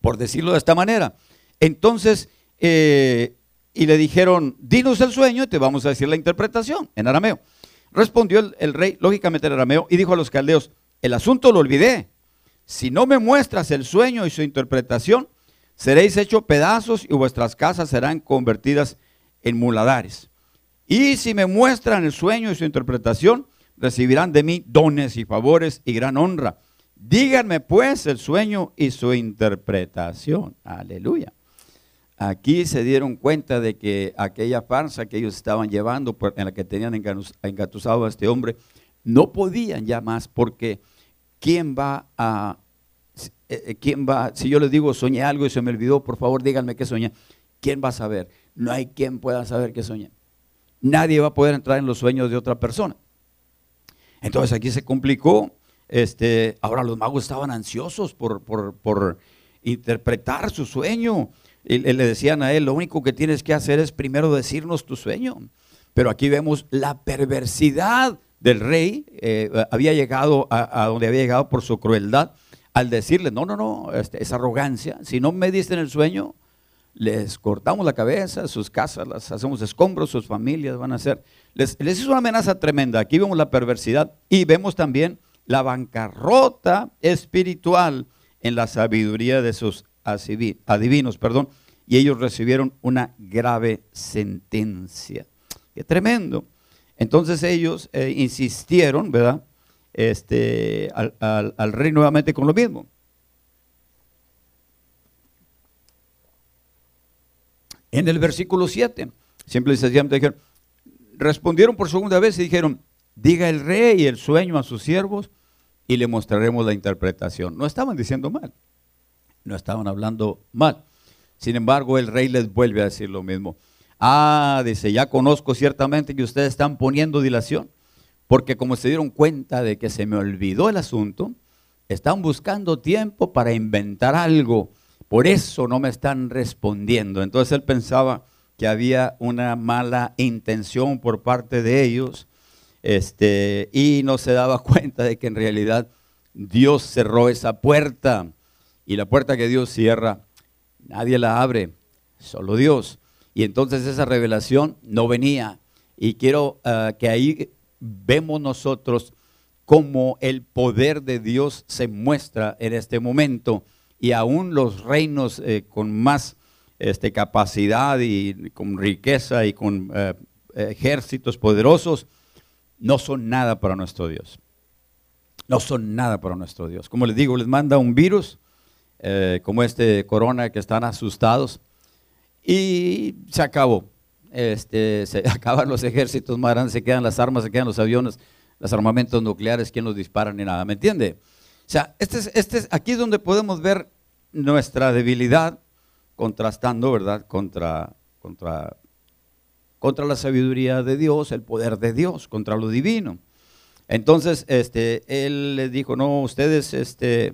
por decirlo de esta manera. Entonces, eh, y le dijeron, dinos el sueño y te vamos a decir la interpretación en arameo. Respondió el, rey, lógicamente en arameo, y dijo a los caldeos, el asunto lo olvidé. Si no me muestras el sueño y su interpretación, seréis hechos pedazos y vuestras casas serán convertidas en muladares. Y si me muestran el sueño y su interpretación, recibirán de mí dones y favores y gran honra. Díganme pues el sueño y su interpretación. Aleluya. Aquí se dieron cuenta de que aquella farsa que ellos estaban llevando, en la que tenían engatusado a este hombre, no podían ya más porque ¿quién va a... Eh, eh, ¿Quién va? Si yo les digo soñé algo y se me olvidó, por favor díganme qué soñé. ¿Quién va a saber? No hay quien pueda saber qué soñé. Nadie va a poder entrar en los sueños de otra persona. Entonces aquí se complicó. Este, ahora los magos estaban ansiosos por, por, interpretar su sueño. Y le decían a él, lo único que tienes que hacer es primero decirnos tu sueño. Pero aquí vemos la perversidad del rey. Eh, había llegado a, donde había llegado por su crueldad al decirle, no, no, no, este, esa arrogancia. Si no me diste en el sueño, les cortamos la cabeza, sus casas las hacemos escombros, sus familias van a ser. Les, les hizo una amenaza tremenda. Aquí vemos la perversidad y vemos también la bancarrota espiritual en la sabiduría de sus adivinos, perdón, y ellos recibieron una grave sentencia. Qué tremendo. Entonces ellos eh, insistieron, ¿verdad? Este, al, al rey nuevamente con lo mismo. En el versículo 7, siempre sencillamente dijeron, respondieron por segunda vez y dijeron, diga el rey el sueño a sus siervos y le mostraremos la interpretación. No estaban diciendo mal, no estaban hablando mal. Sin embargo, el rey les vuelve a decir lo mismo. Ah, dice, ya conozco ciertamente que ustedes están poniendo dilación, porque como se dieron cuenta de que se me olvidó el asunto, están buscando tiempo para inventar algo por eso no me están respondiendo. Entonces él pensaba que había una mala intención por parte de ellos este, y no se daba cuenta de que en realidad Dios cerró esa puerta Y la puerta que Dios cierra, nadie la abre, solo Dios. Y entonces esa revelación no venía. Y quiero ah, que ahí vemos nosotros cómo el poder de Dios se muestra en este momento. Y aún los reinos eh, con más este, capacidad y con riqueza y con eh, ejércitos poderosos, no son nada para nuestro Dios. No son nada para nuestro Dios. Como les digo, les manda un virus, eh, como este corona, que están asustados, y se acabó. Este, se acaban los ejércitos más grandes, se quedan las armas, se quedan los aviones, los armamentos nucleares, quién los dispara ni nada, ¿me entiende? O sea, este es, este es, aquí es donde podemos ver nuestra debilidad contrastando, ¿verdad? Contra, contra contra la sabiduría de Dios, el poder de Dios, contra lo divino. Entonces, este, él les dijo, no, ustedes este,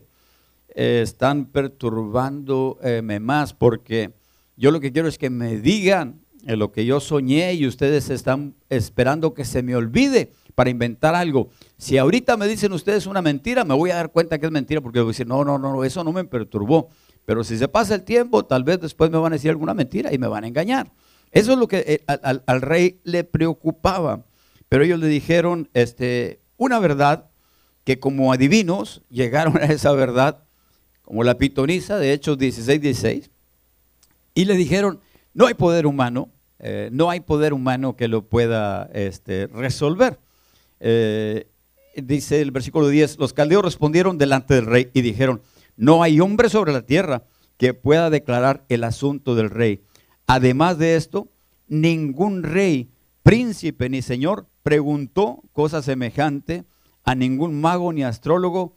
están perturbándome más porque yo lo que quiero es que me digan lo que yo soñé y ustedes están esperando que se me olvide para inventar algo. Si ahorita me dicen ustedes una mentira, me voy a dar cuenta que es mentira porque voy a decir, no, no, no, eso no me perturbó. Pero si se pasa el tiempo, tal vez después me van a decir alguna mentira y me van a engañar. Eso es lo que eh, al, rey le preocupaba. Pero ellos le dijeron este, una verdad que como adivinos llegaron a esa verdad, como la pitonisa de Hechos 16, 16, y le dijeron, no hay poder humano, eh, no hay poder humano que lo pueda este, resolver. Eh, dice el versículo 10, los caldeos respondieron delante del rey y dijeron, no hay hombre sobre la tierra que pueda declarar el asunto del rey. Además de esto, ningún rey, príncipe ni señor preguntó cosa semejante a ningún mago ni astrólogo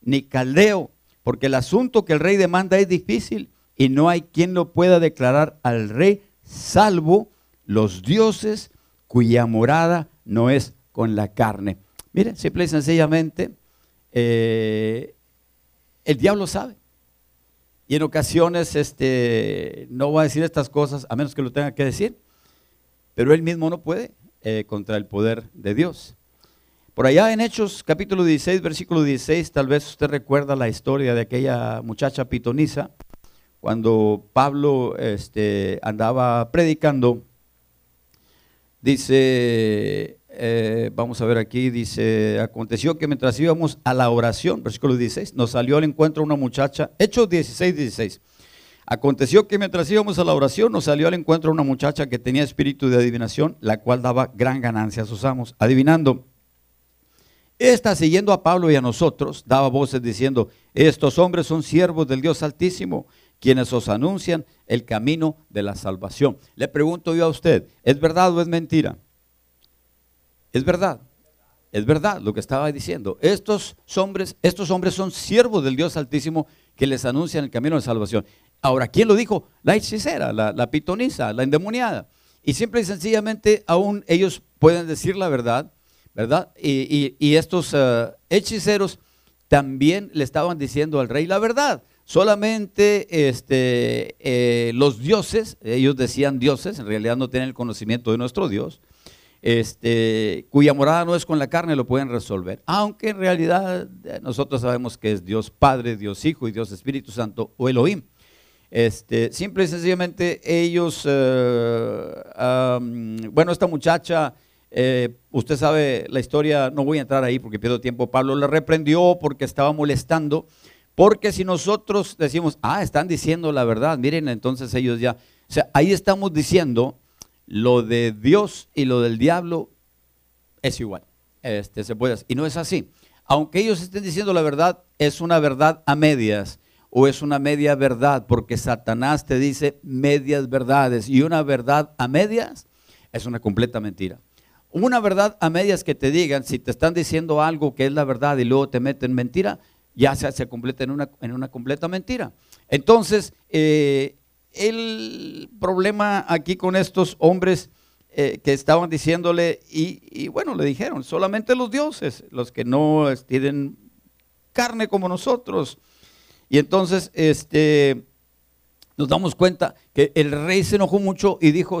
ni caldeo, porque el asunto que el rey demanda es difícil y no hay quien lo pueda declarar al rey, salvo los dioses cuya morada no es con la carne. Miren, simple y sencillamente, eh, el diablo sabe. Y en ocasiones este, no va a decir estas cosas a menos que lo tenga que decir, pero él mismo no puede eh, contra el poder de Dios. Por allá en Hechos capítulo 16, versículo 16, tal vez usted recuerda la historia de aquella muchacha pitonisa, cuando Pablo este, andaba predicando, dice, eh, vamos a ver aquí, dice, aconteció que mientras íbamos a la oración, versículo 16, nos salió al encuentro una muchacha, Hechos 16, 16. Aconteció que mientras íbamos a la oración nos salió al encuentro una muchacha que tenía espíritu de adivinación, la cual daba gran ganancia a sus amos. Adivinando, esta siguiendo a Pablo y a nosotros, daba voces diciendo, estos hombres son siervos del Dios Altísimo, quienes os anuncian el camino de la salvación. Le pregunto yo a usted, ¿es verdad o es mentira? Es verdad. Es verdad lo que estaba diciendo. Estos hombres, estos hombres son siervos del Dios Altísimo que les anuncian el camino de salvación. Ahora, ¿quién lo dijo? La hechicera, la, pitonisa, la endemoniada. Y simple y sencillamente aún ellos pueden decir la verdad, ¿verdad? Y, estos eh, hechiceros también le estaban diciendo al rey la verdad. Solamente este, eh, los dioses, ellos decían dioses, en realidad no tienen el conocimiento de nuestro Dios, este, cuya morada no es con la carne, lo pueden resolver. Aunque en realidad eh, nosotros sabemos que es Dios Padre, Dios Hijo y Dios Espíritu Santo o Elohim. Este, simple y sencillamente ellos, eh, bueno, esta muchacha, eh, usted sabe la historia, no voy a entrar ahí porque pierdo tiempo, Pablo la reprendió porque estaba molestando, porque si nosotros decimos, ah, están diciendo la verdad, miren, entonces ellos ya, o sea, ahí estamos diciendo lo de Dios y lo del diablo es igual. Este, se puede, y no es así. Aunque ellos estén diciendo la verdad, es una verdad a medias o es una media verdad, porque Satanás te dice medias verdades y una verdad a medias es una completa mentira. Una verdad a medias que te digan, si te están diciendo algo que es la verdad y luego te meten mentira, ya se, se completa en una, en una completa mentira. Entonces, eh, el problema aquí con estos hombres eh, que estaban diciéndole, y, bueno, le dijeron, solamente los dioses, los que no tienen carne como nosotros. Y entonces este, nos damos cuenta que el rey se enojó mucho y dijo,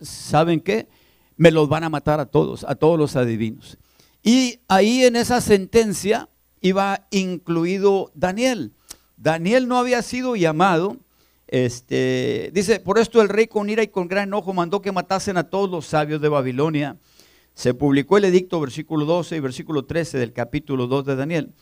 ¿saben qué? Me los van a matar a todos, a todos los adivinos. Y ahí en esa sentencia iba incluido Daniel. Daniel no había sido llamado. Este, dice, por esto el rey con ira y con gran enojo mandó que matasen a todos los sabios de Babilonia. Se publicó el edicto, versículo 12 y versículo 13 del capítulo 2 de Daniel.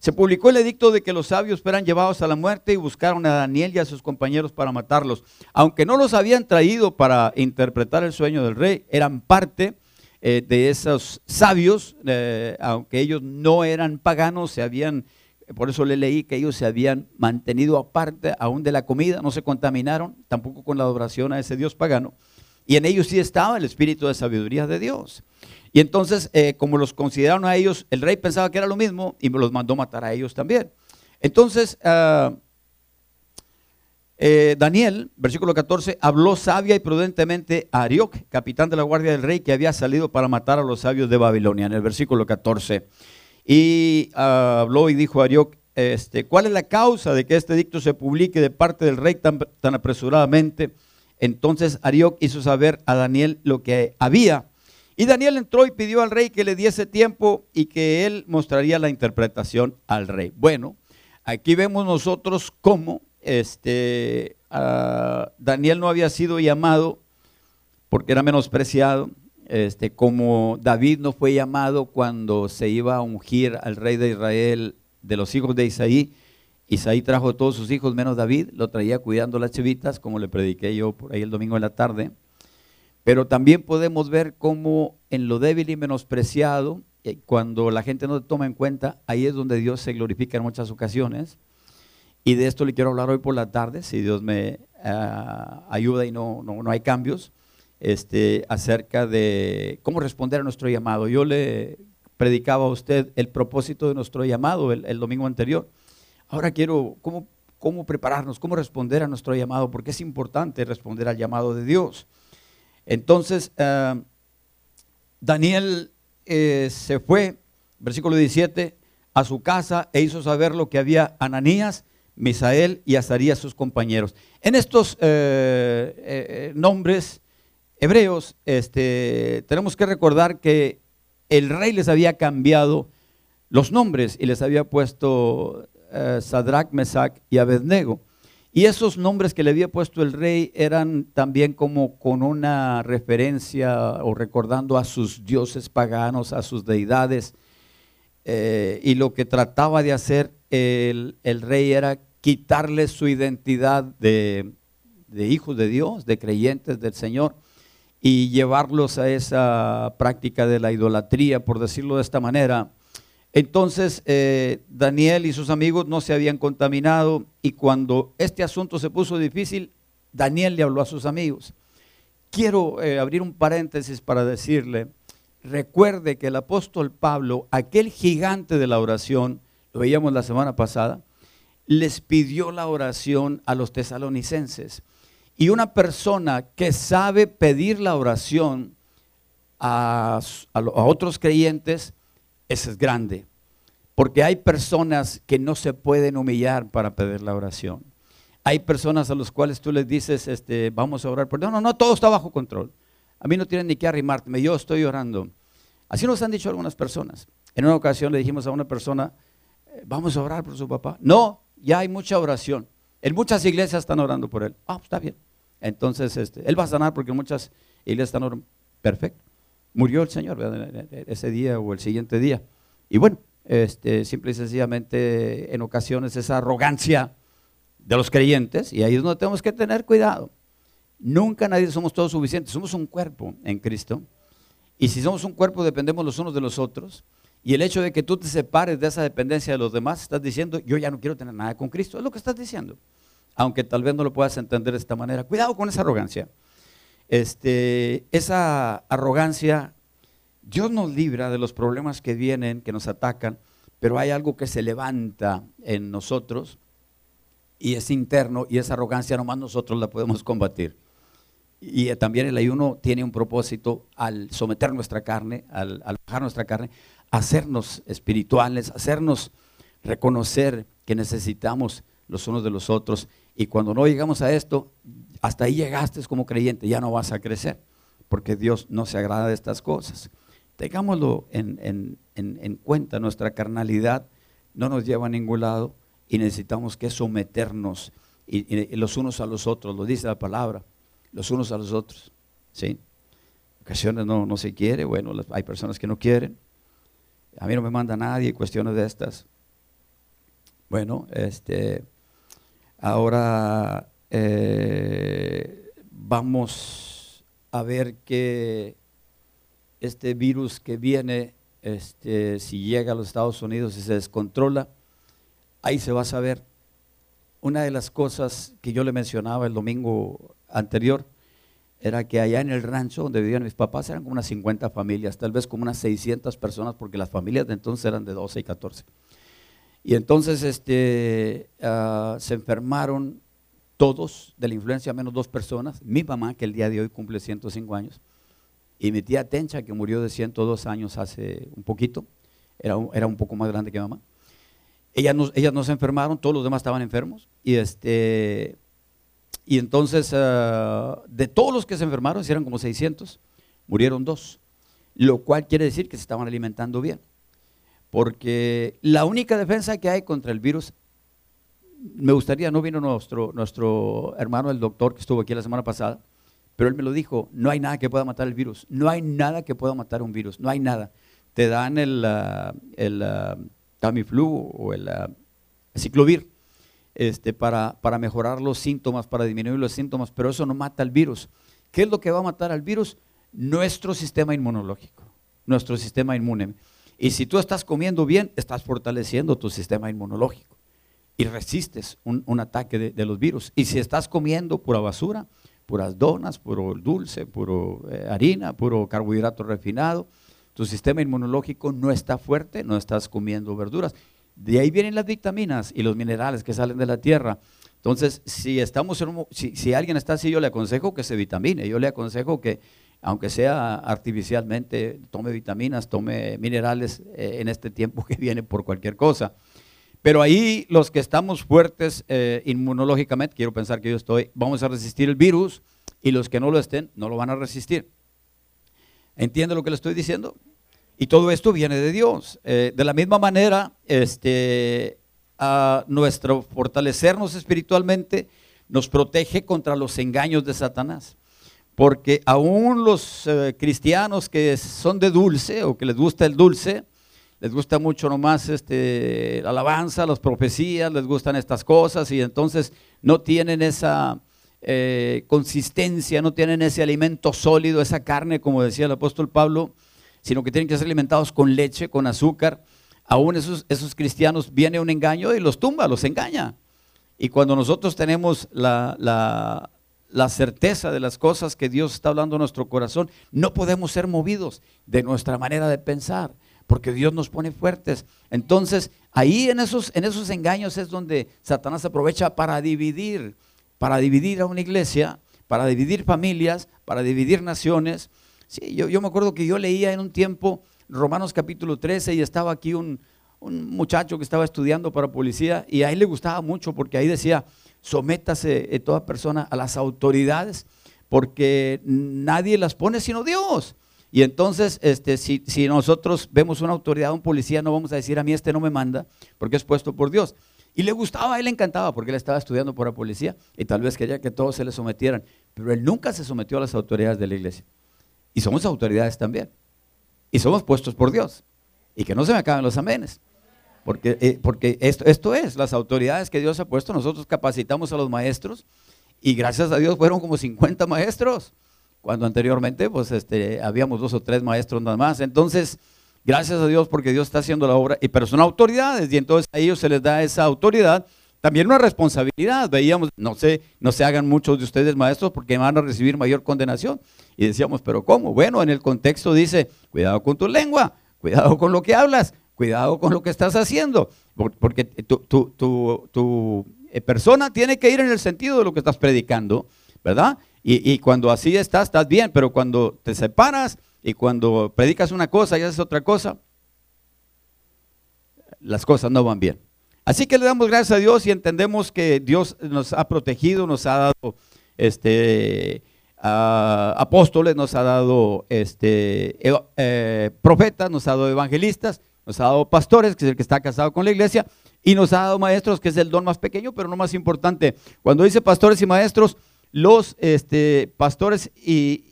Se publicó el edicto de que los sabios fueran llevados a la muerte y buscaron a Daniel y a sus compañeros para matarlos. Aunque no los habían traído para interpretar el sueño del rey, eran parte eh, de esos sabios, eh, aunque ellos no eran paganos, se habían, por eso le leí que ellos se habían mantenido aparte aún de la comida, no se contaminaron tampoco con la adoración a ese Dios pagano. Y en ellos sí estaba el espíritu de sabiduría de Dios. Y entonces, eh, como los consideraron a ellos, el rey pensaba que era lo mismo y los mandó matar a ellos también. Entonces, ah, eh, Daniel, versículo 14, habló sabia y prudentemente a Arioc, capitán de la guardia del rey, que había salido para matar a los sabios de Babilonia, en el versículo 14. Y ah, habló y dijo a Arioc, este, ¿cuál es la causa de que este dicto se publique de parte del rey tan, apresuradamente? Entonces Arioc hizo saber a Daniel lo que había y Daniel entró y pidió al rey que le diese tiempo y que él mostraría la interpretación al rey. Bueno, aquí vemos nosotros cómo este, Daniel no había sido llamado porque era menospreciado, este, como David no fue llamado cuando se iba a ungir al rey de Israel de los hijos de Isaí. Isaí trajo todos sus hijos menos David, lo traía cuidando las chivitas, como le prediqué yo por ahí el domingo en la tarde. Pero también podemos ver cómo en lo débil y menospreciado, eh, cuando la gente no toma en cuenta, ahí es donde Dios se glorifica en muchas ocasiones. Y de esto le quiero hablar hoy por la tarde, si Dios me ah, ayuda y no, no, hay cambios, este, acerca de cómo responder a nuestro llamado. Yo le predicaba a usted el propósito de nuestro llamado el, domingo anterior. Ahora quiero cómo, cómo prepararnos, cómo responder a nuestro llamado, porque es importante responder al llamado de Dios. Entonces, eh, Daniel eh, se fue, versículo 17, a su casa e hizo saber lo que había Ananías, Misael y Azarías, sus compañeros. En estos eh, nombres hebreos, este, tenemos que recordar que el rey les había cambiado los nombres y les había puesto Sadrach, Mesach y Abednego. Y esos nombres que le había puesto el rey eran también como con una referencia o recordando a sus dioses paganos, a sus deidades. Eh, y lo que trataba de hacer el, rey era quitarles su identidad de, de hijos de Dios, de creyentes del Señor, y llevarlos a esa práctica de la idolatría, por decirlo de esta manera, entonces eh, Daniel y sus amigos no se habían contaminado y cuando este asunto se puso difícil, Daniel le habló a sus amigos. Quiero eh, abrir un paréntesis para decirle, recuerde que el apóstol Pablo, aquel gigante de la oración, lo veíamos la semana pasada, les pidió la oración a los tesalonicenses. Y una persona que sabe pedir la oración a, a otros creyentes, ese es grande. Porque hay personas que no se pueden humillar para pedir la oración. Hay personas a las cuales tú les dices, este, vamos a orar por No, no, no, todo está bajo control. A mí no tienen ni que arrimarte, yo estoy orando. Así nos han dicho algunas personas. En una ocasión le dijimos a una persona, eh, vamos a orar por su papá. No, ya hay mucha oración. En muchas iglesias están orando por él. Ah, pues está bien. Entonces, este, él va a sanar porque muchas iglesias están. Perfecto murió el Señor ese día o el siguiente día. Y bueno, este, simple y sencillamente en ocasiones esa arrogancia de los creyentes, y ahí es donde tenemos que tener cuidado. Nunca nadie somos todos suficientes, somos un cuerpo en Cristo. Y si somos un cuerpo dependemos los unos de los otros. Y el hecho de que tú te separes de esa dependencia de los demás, estás diciendo, yo ya no quiero tener nada con Cristo. Es lo que estás diciendo. Aunque tal vez no lo puedas entender de esta manera. Cuidado con esa arrogancia este, esa arrogancia, Dios nos libra de los problemas que vienen, que nos atacan, pero hay algo que se levanta en nosotros y es interno y esa arrogancia nomás nosotros la podemos combatir. Y también el ayuno tiene un propósito al someter nuestra carne, al, al bajar nuestra carne, hacernos espirituales, hacernos reconocer que necesitamos los unos de los otros. Y cuando no llegamos a esto, hasta ahí llegaste como creyente, ya no vas a crecer, porque Dios no se agrada de estas cosas. Tengámoslo en, cuenta, nuestra carnalidad no nos lleva a ningún lado y necesitamos que someternos y, los unos a los otros, lo dice la palabra, los unos a los otros. ¿sí? ocasiones no, no se quiere, bueno, hay personas que no quieren. A mí no me manda nadie cuestiones de estas. Bueno, este, ahora eh, vamos a ver que este virus que viene, este, si llega a los Estados Unidos y se descontrola, ahí se va a saber. Una de las cosas que yo le mencionaba el domingo anterior era que allá en el rancho donde vivían mis papás eran como unas 50 familias, tal vez como unas 600 personas, porque las familias de entonces eran de 12 y 14. Y entonces este, ah, se enfermaron todos de la influencia, menos dos personas. Mi mamá, que el día de hoy cumple 105 años, y mi tía Tencha, que murió de 102 años hace un poquito, era un, era un poco más grande que mamá. Ellas no, ellas no se enfermaron, todos los demás estaban enfermos. Y, este, y entonces, ah, de todos los que se enfermaron, si eran como 600, murieron dos. Lo cual quiere decir que se estaban alimentando bien. Porque la única defensa que hay contra el virus, me gustaría, no vino nuestro, nuestro hermano, el doctor que estuvo aquí la semana pasada, pero él me lo dijo, no hay nada que pueda matar el virus, no hay nada que pueda matar un virus, no hay nada. Te dan el, el ah, Tamiflu o el ah, ciclovir este, para, para mejorar los síntomas, para disminuir los síntomas, pero eso no mata al virus. ¿Qué es lo que va a matar al virus? Nuestro sistema inmunológico, nuestro sistema inmune. Y si tú estás comiendo bien, estás fortaleciendo tu sistema inmunológico y resistes un, ataque de, los virus. Y si estás comiendo pura basura, puras donas, puro dulce, puro eh, harina, puro carbohidrato refinado, tu sistema inmunológico no está fuerte, no estás comiendo verduras. De ahí vienen las vitaminas y los minerales que salen de la tierra. Entonces, si estamos en un si, si alguien está así, yo le aconsejo que se vitamine. Yo le aconsejo que, aunque sea artificialmente, tome vitaminas, tome minerales eh, en este tiempo que viene por cualquier cosa. Pero ahí los que estamos fuertes eh, inmunológicamente, quiero pensar que yo estoy, vamos a resistir el virus y los que no lo estén, no lo van a resistir. ¿Entiende lo que le estoy diciendo? Y todo esto viene de Dios. Eh, de la misma manera, este, a nuestro fortalecernos espiritualmente nos protege contra los engaños de Satanás. Porque aún los eh, cristianos que son de dulce o que les gusta el dulce, les gusta mucho nomás este, la alabanza, las profecías, les gustan estas cosas y entonces no tienen esa eh, consistencia, no tienen ese alimento sólido, esa carne, como decía el apóstol Pablo, sino que tienen que ser alimentados con leche, con azúcar. Aún esos, esos cristianos viene un engaño y los tumba, los engaña. Y cuando nosotros tenemos la, la, la certeza de las cosas que Dios está hablando en nuestro corazón, no podemos ser movidos de nuestra manera de pensar, porque Dios nos pone fuertes. Entonces, ahí en esos, en esos engaños es donde Satanás aprovecha para dividir, para dividir a una iglesia, para dividir familias, para dividir naciones. Sí, yo, yo me acuerdo que yo leía en un tiempo Romanos capítulo 13 y estaba aquí un, un muchacho que estaba estudiando para policía y a él le gustaba mucho porque ahí decía, sométase eh, toda persona a las autoridades porque nadie las pone sino Dios. Y entonces, este, si, si nosotros vemos una autoridad, un policía, no vamos a decir a mí este no me manda, porque es puesto por Dios. Y le gustaba, a él le encantaba, porque él estaba estudiando para policía y tal vez quería que todos se le sometieran. Pero él nunca se sometió a las autoridades de la iglesia. Y somos autoridades también. Y somos puestos por Dios. Y que no se me acaben los amenes. Porque, eh, porque esto, esto es, las autoridades que Dios ha puesto, nosotros capacitamos a los maestros y gracias a Dios fueron como 50 maestros, cuando anteriormente pues este, habíamos dos o tres maestros nada más. Entonces, gracias a Dios porque Dios está haciendo la obra, y, pero son autoridades y entonces a ellos se les da esa autoridad, también una responsabilidad. Veíamos, no sé, no se hagan muchos de ustedes maestros porque van a recibir mayor condenación. Y decíamos, pero ¿cómo? Bueno, en el contexto dice, cuidado con tu lengua, cuidado con lo que hablas, cuidado con lo que estás haciendo, por- porque tu, tu- tu- tu, eh, persona tiene que ir en el sentido de lo que estás predicando, ¿verdad? Y, y cuando así estás, estás bien, pero cuando te separas y cuando predicas una cosa y haces otra cosa, las cosas no van bien. Así que le damos gracias a Dios y entendemos que Dios nos ha protegido, nos ha dado este, apóstoles, nos ha dado este, eh, profetas, nos ha dado evangelistas, nos ha dado pastores, que es el que está casado con la iglesia, y nos ha dado maestros, que es el don más pequeño, pero no más importante. Cuando dice pastores y maestros, los este, pastores y,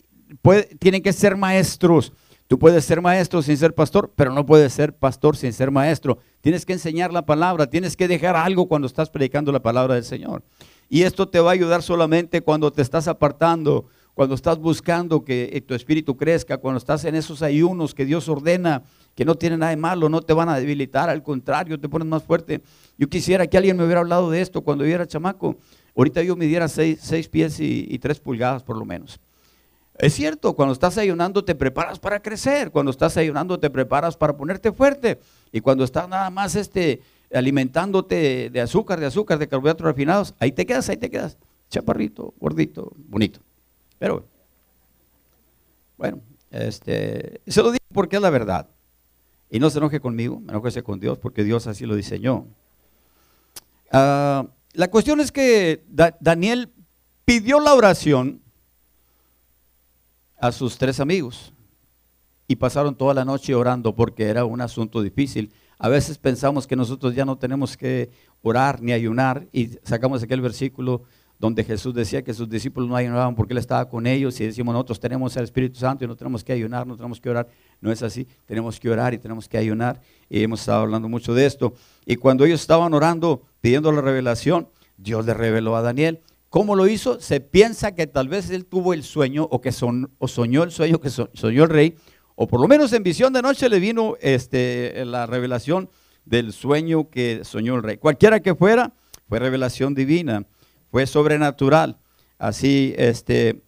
tienen que ser maestros. Tú puedes ser maestro sin ser pastor, pero no puedes ser pastor sin ser maestro. Tienes que enseñar la palabra, tienes que dejar algo cuando estás predicando la palabra del Señor. Y esto te va a ayudar solamente cuando te estás apartando, cuando estás buscando que tu espíritu crezca, cuando estás en esos ayunos que Dios ordena, que no tienen nada de malo, no te van a debilitar, al contrario, te pones más fuerte. Yo quisiera que alguien me hubiera hablado de esto cuando yo era chamaco. Ahorita yo midiera seis, seis pies y, y tres pulgadas por lo menos. Es cierto, cuando estás ayunando te preparas para crecer, cuando estás ayunando te preparas para ponerte fuerte y cuando estás nada más este, alimentándote de azúcar, de azúcar, de carbohidratos refinados, ahí te quedas, ahí te quedas, chaparrito, gordito, bonito. Pero bueno, este, se lo digo porque es la verdad. Y no se enoje conmigo, me enoje con Dios porque Dios así lo diseñó. Ah, la cuestión es que Daniel pidió la oración a sus tres amigos y pasaron toda la noche orando porque era un asunto difícil. A veces pensamos que nosotros ya no tenemos que orar ni ayunar y sacamos aquel versículo donde Jesús decía que sus discípulos no ayunaban porque Él estaba con ellos y decimos nosotros tenemos el Espíritu Santo y no tenemos que ayunar, no tenemos que orar. No es así, tenemos que orar y tenemos que ayunar y hemos estado hablando mucho de esto. Y cuando ellos estaban orando, pidiendo la revelación, Dios le reveló a Daniel ¿Cómo lo hizo? Se piensa que tal vez él tuvo el sueño o que son, o soñó el sueño que soñó el rey, o por lo menos en visión de noche le vino este, la revelación del sueño que soñó el rey. Cualquiera que fuera, fue revelación divina, fue sobrenatural. Así, este,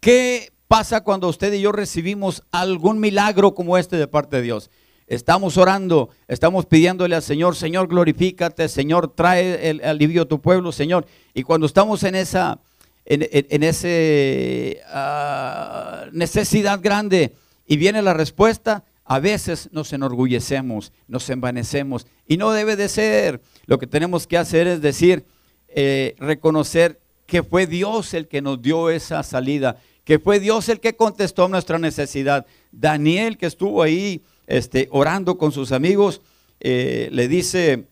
¿qué pasa cuando usted y yo recibimos algún milagro como este de parte de Dios? Estamos orando, estamos pidiéndole al Señor, Señor, glorifícate, Señor, trae el alivio a tu pueblo, Señor. Y cuando estamos en esa en, ese ah, necesidad grande y viene la respuesta, a veces nos enorgullecemos, nos envanecemos y no debe de ser. Lo que tenemos que hacer es decir, eh, reconocer que fue Dios el que nos dio esa salida, que fue Dios el que contestó nuestra necesidad. Daniel que estuvo ahí este, orando con sus amigos, eh, le dice,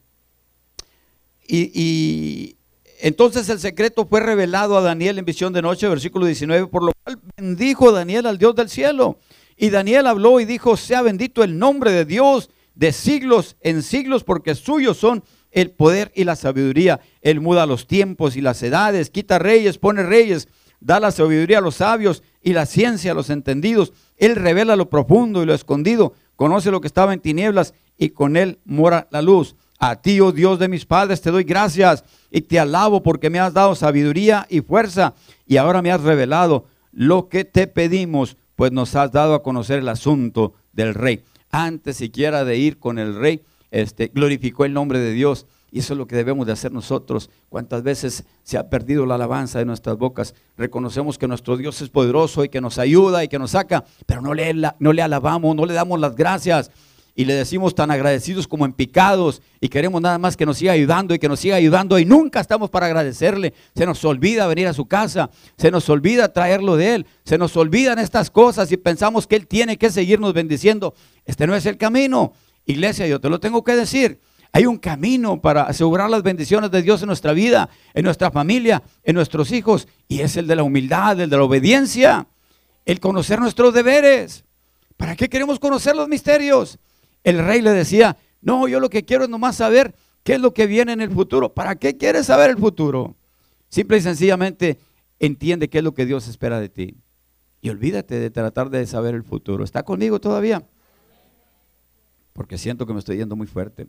y, entonces el secreto fue revelado a Daniel en visión de noche, versículo 19, por lo cual bendijo Daniel al Dios del cielo. Y Daniel habló y dijo, sea bendito el nombre de Dios de siglos en siglos, porque suyos son el poder y la sabiduría. Él muda los tiempos y las edades, quita reyes, pone reyes, da la sabiduría a los sabios y la ciencia a los entendidos. Él revela lo profundo y lo escondido conoce lo que estaba en tinieblas y con él mora la luz. A ti, oh Dios de mis padres, te doy gracias y te alabo porque me has dado sabiduría y fuerza y ahora me has revelado lo que te pedimos, pues nos has dado a conocer el asunto del rey. Antes siquiera de ir con el rey, este, glorificó el nombre de Dios y eso es lo que debemos de hacer nosotros. Cuántas veces se ha perdido la alabanza de nuestras bocas. Reconocemos que nuestro Dios es poderoso y que nos ayuda y que nos saca, pero no le, alabamos, no le damos las gracias. Y le decimos tan agradecidos como en picados y queremos nada más que nos siga ayudando y que nos siga ayudando y nunca estamos para agradecerle. Se nos olvida venir a su casa, se nos olvida traerlo de él, se nos olvidan estas cosas y pensamos que él tiene que seguirnos bendiciendo. Este no es el camino. Iglesia, yo te lo tengo que decir. Hay un camino para asegurar las bendiciones de Dios en nuestra vida, en nuestra familia, en nuestros hijos, y es el de la humildad, el de la obediencia, el conocer nuestros deberes. ¿Para qué queremos conocer los misterios? El rey le decía, no, yo lo que quiero es nomás saber qué es lo que viene en el futuro. ¿Para qué quieres saber el futuro? Simple y sencillamente entiende qué es lo que Dios espera de ti. Y olvídate de tratar de saber el futuro. ¿Está conmigo todavía? Porque siento que me estoy yendo muy fuerte.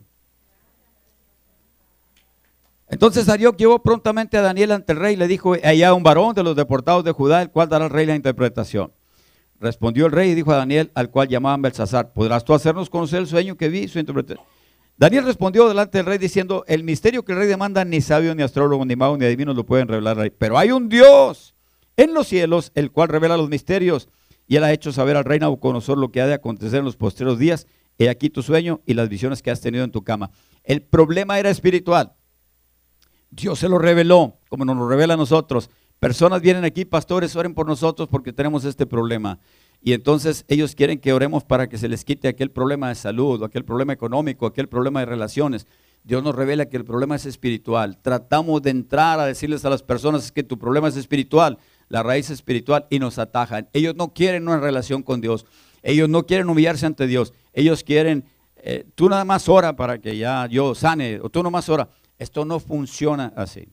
Entonces Arioc llevó prontamente a Daniel ante el rey y le dijo, allá un varón de los deportados de Judá, el cual dará al rey la interpretación. Respondió el rey y dijo a Daniel, al cual llamaban Belsasar, ¿podrás tú hacernos conocer el sueño que vi su interpretación? Daniel respondió delante del rey diciendo, el misterio que el rey demanda ni sabio, ni astrólogo, ni mago, ni adivino lo pueden revelar al rey. Pero hay un Dios en los cielos, el cual revela los misterios. Y él ha hecho saber al rey Nabucodonosor lo que ha de acontecer en los postreros días. He aquí tu sueño y las visiones que has tenido en tu cama. El problema era espiritual. Dios se lo reveló, como nos lo revela a nosotros. Personas vienen aquí, pastores, oren por nosotros porque tenemos este problema. Y entonces ellos quieren que oremos para que se les quite aquel problema de salud, aquel problema económico, aquel problema de relaciones. Dios nos revela que el problema es espiritual. Tratamos de entrar a decirles a las personas que tu problema es espiritual, la raíz espiritual, y nos atajan. Ellos no quieren una relación con Dios. Ellos no quieren humillarse ante Dios. Ellos quieren, eh, tú nada más ora para que ya yo sane, o tú nada más ora. Esto no funciona así.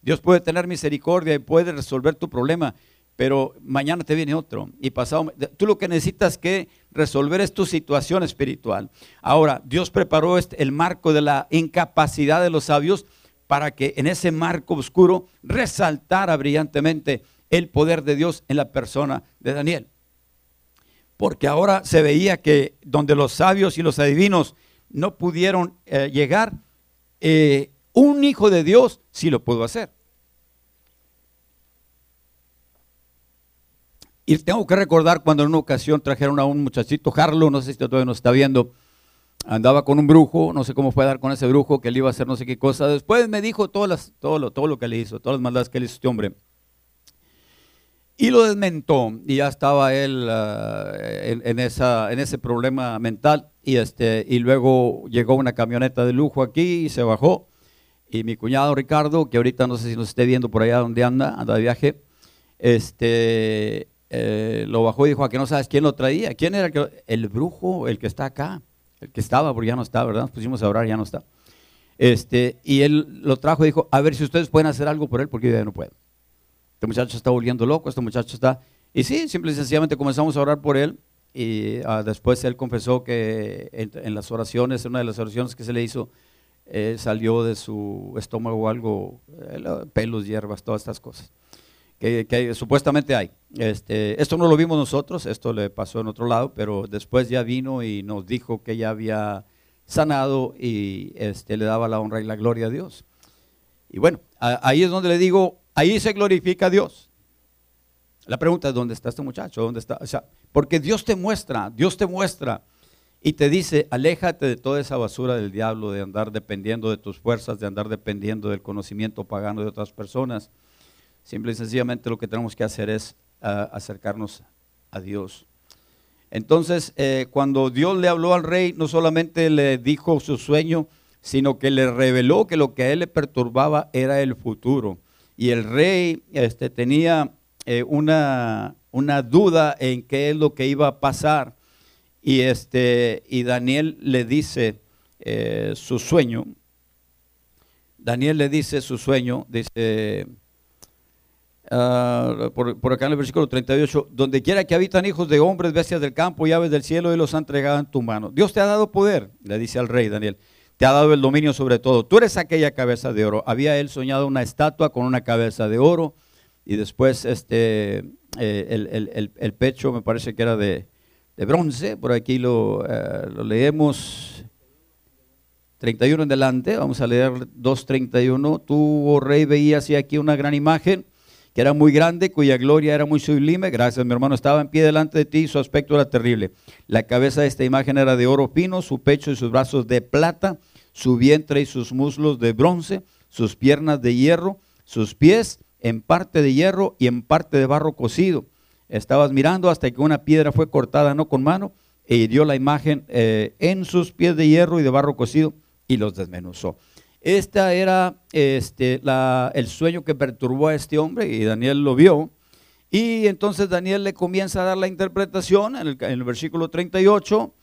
Dios puede tener misericordia y puede resolver tu problema, pero mañana te viene otro y pasado. Tú lo que necesitas que resolver es tu situación espiritual. Ahora, Dios preparó este, el marco de la incapacidad de los sabios para que en ese marco oscuro resaltara brillantemente el poder de Dios en la persona de Daniel. Porque ahora se veía que donde los sabios y los adivinos no pudieron eh, llegar, eh, un hijo de Dios sí lo pudo hacer. Y tengo que recordar cuando en una ocasión trajeron a un muchachito, Harlow, no sé si todavía nos está viendo, andaba con un brujo, no sé cómo fue a dar con ese brujo, que él iba a hacer no sé qué cosa. Después me dijo todo, las, todo, lo, todo lo que le hizo, todas las maldades que le hizo este hombre. Y lo desmentó, y ya estaba él ah, en, ese problema mental. Y, este, y luego llegó una camioneta de lujo aquí y se bajó. Y mi cuñado Ricardo, que ahorita no sé si nos esté viendo por allá donde anda, anda de viaje, este, eh, lo bajó y dijo, ¿a que no sabes quién lo traía? ¿Quién era el, el brujo, el que está acá? El que estaba, porque ya no está, ¿verdad? Nos pusimos a orar, ya no está. Este, y él lo trajo y dijo, a ver si ustedes pueden hacer algo por él, porque yo ya no puedo. Este muchacho está volviendo loco, este muchacho está... Y sí, simple y sencillamente comenzamos a orar por él y ah, después él confesó que en, las oraciones, en una de las oraciones que se le hizo, eh, salió de su estómago algo, eh, pelos, hierbas, todas estas cosas que, supuestamente hay. Este, esto no lo vimos nosotros, esto le pasó en otro lado, pero después ya vino y nos dijo que ya había sanado y este, le daba la honra y la gloria a Dios. Y bueno, ahí es donde le digo, ahí se glorifica Dios. La pregunta es, ¿dónde está este muchacho? ¿Dónde está? O sea, porque Dios te muestra, Dios te muestra y te dice, aléjate de toda esa basura del diablo, de andar dependiendo de tus fuerzas, de andar dependiendo del conocimiento pagano de otras personas. Simple y sencillamente lo que tenemos que hacer es ah, acercarnos a Dios. Entonces, eh, cuando Dios le habló al rey, no solamente le dijo su sueño, sino que le reveló que lo que a él le perturbaba era el futuro. Y el rey este, tenía eh, una, una, duda en qué es lo que iba a pasar. Y, este, y Daniel le dice eh, su sueño. Daniel le dice su sueño, dice Ah, por, acá en el versículo 38, donde quiera que habitan hijos de hombres, bestias del campo y aves del cielo, y los han entregado en tu mano. Dios te ha dado poder, le dice al rey Daniel, te ha dado el dominio sobre todo. Tú eres aquella cabeza de oro. Había él soñado una estatua con una cabeza de oro y después este, eh, el, pecho me parece que era de, bronce, por aquí lo, eh, lo leemos. 31 en delante, vamos a leer 2.31. Tú, oh rey, veías aquí una gran imagen que era muy grande, cuya gloria era muy sublime. Gracias, mi hermano, estaba en pie delante de ti y su aspecto era terrible. La cabeza de esta imagen era de oro fino, su pecho y sus brazos de plata, su vientre y sus muslos de bronce, sus piernas de hierro, sus pies en parte de hierro y en parte de barro cocido. Estabas mirando hasta que una piedra fue cortada no con mano e hirió la imagen eh, en sus pies de hierro y de barro cocido y los desmenuzó. Este era este, el sueño que perturbó a este hombre y Daniel lo vio. Y entonces Daniel le comienza a dar la interpretación en el, versículo 38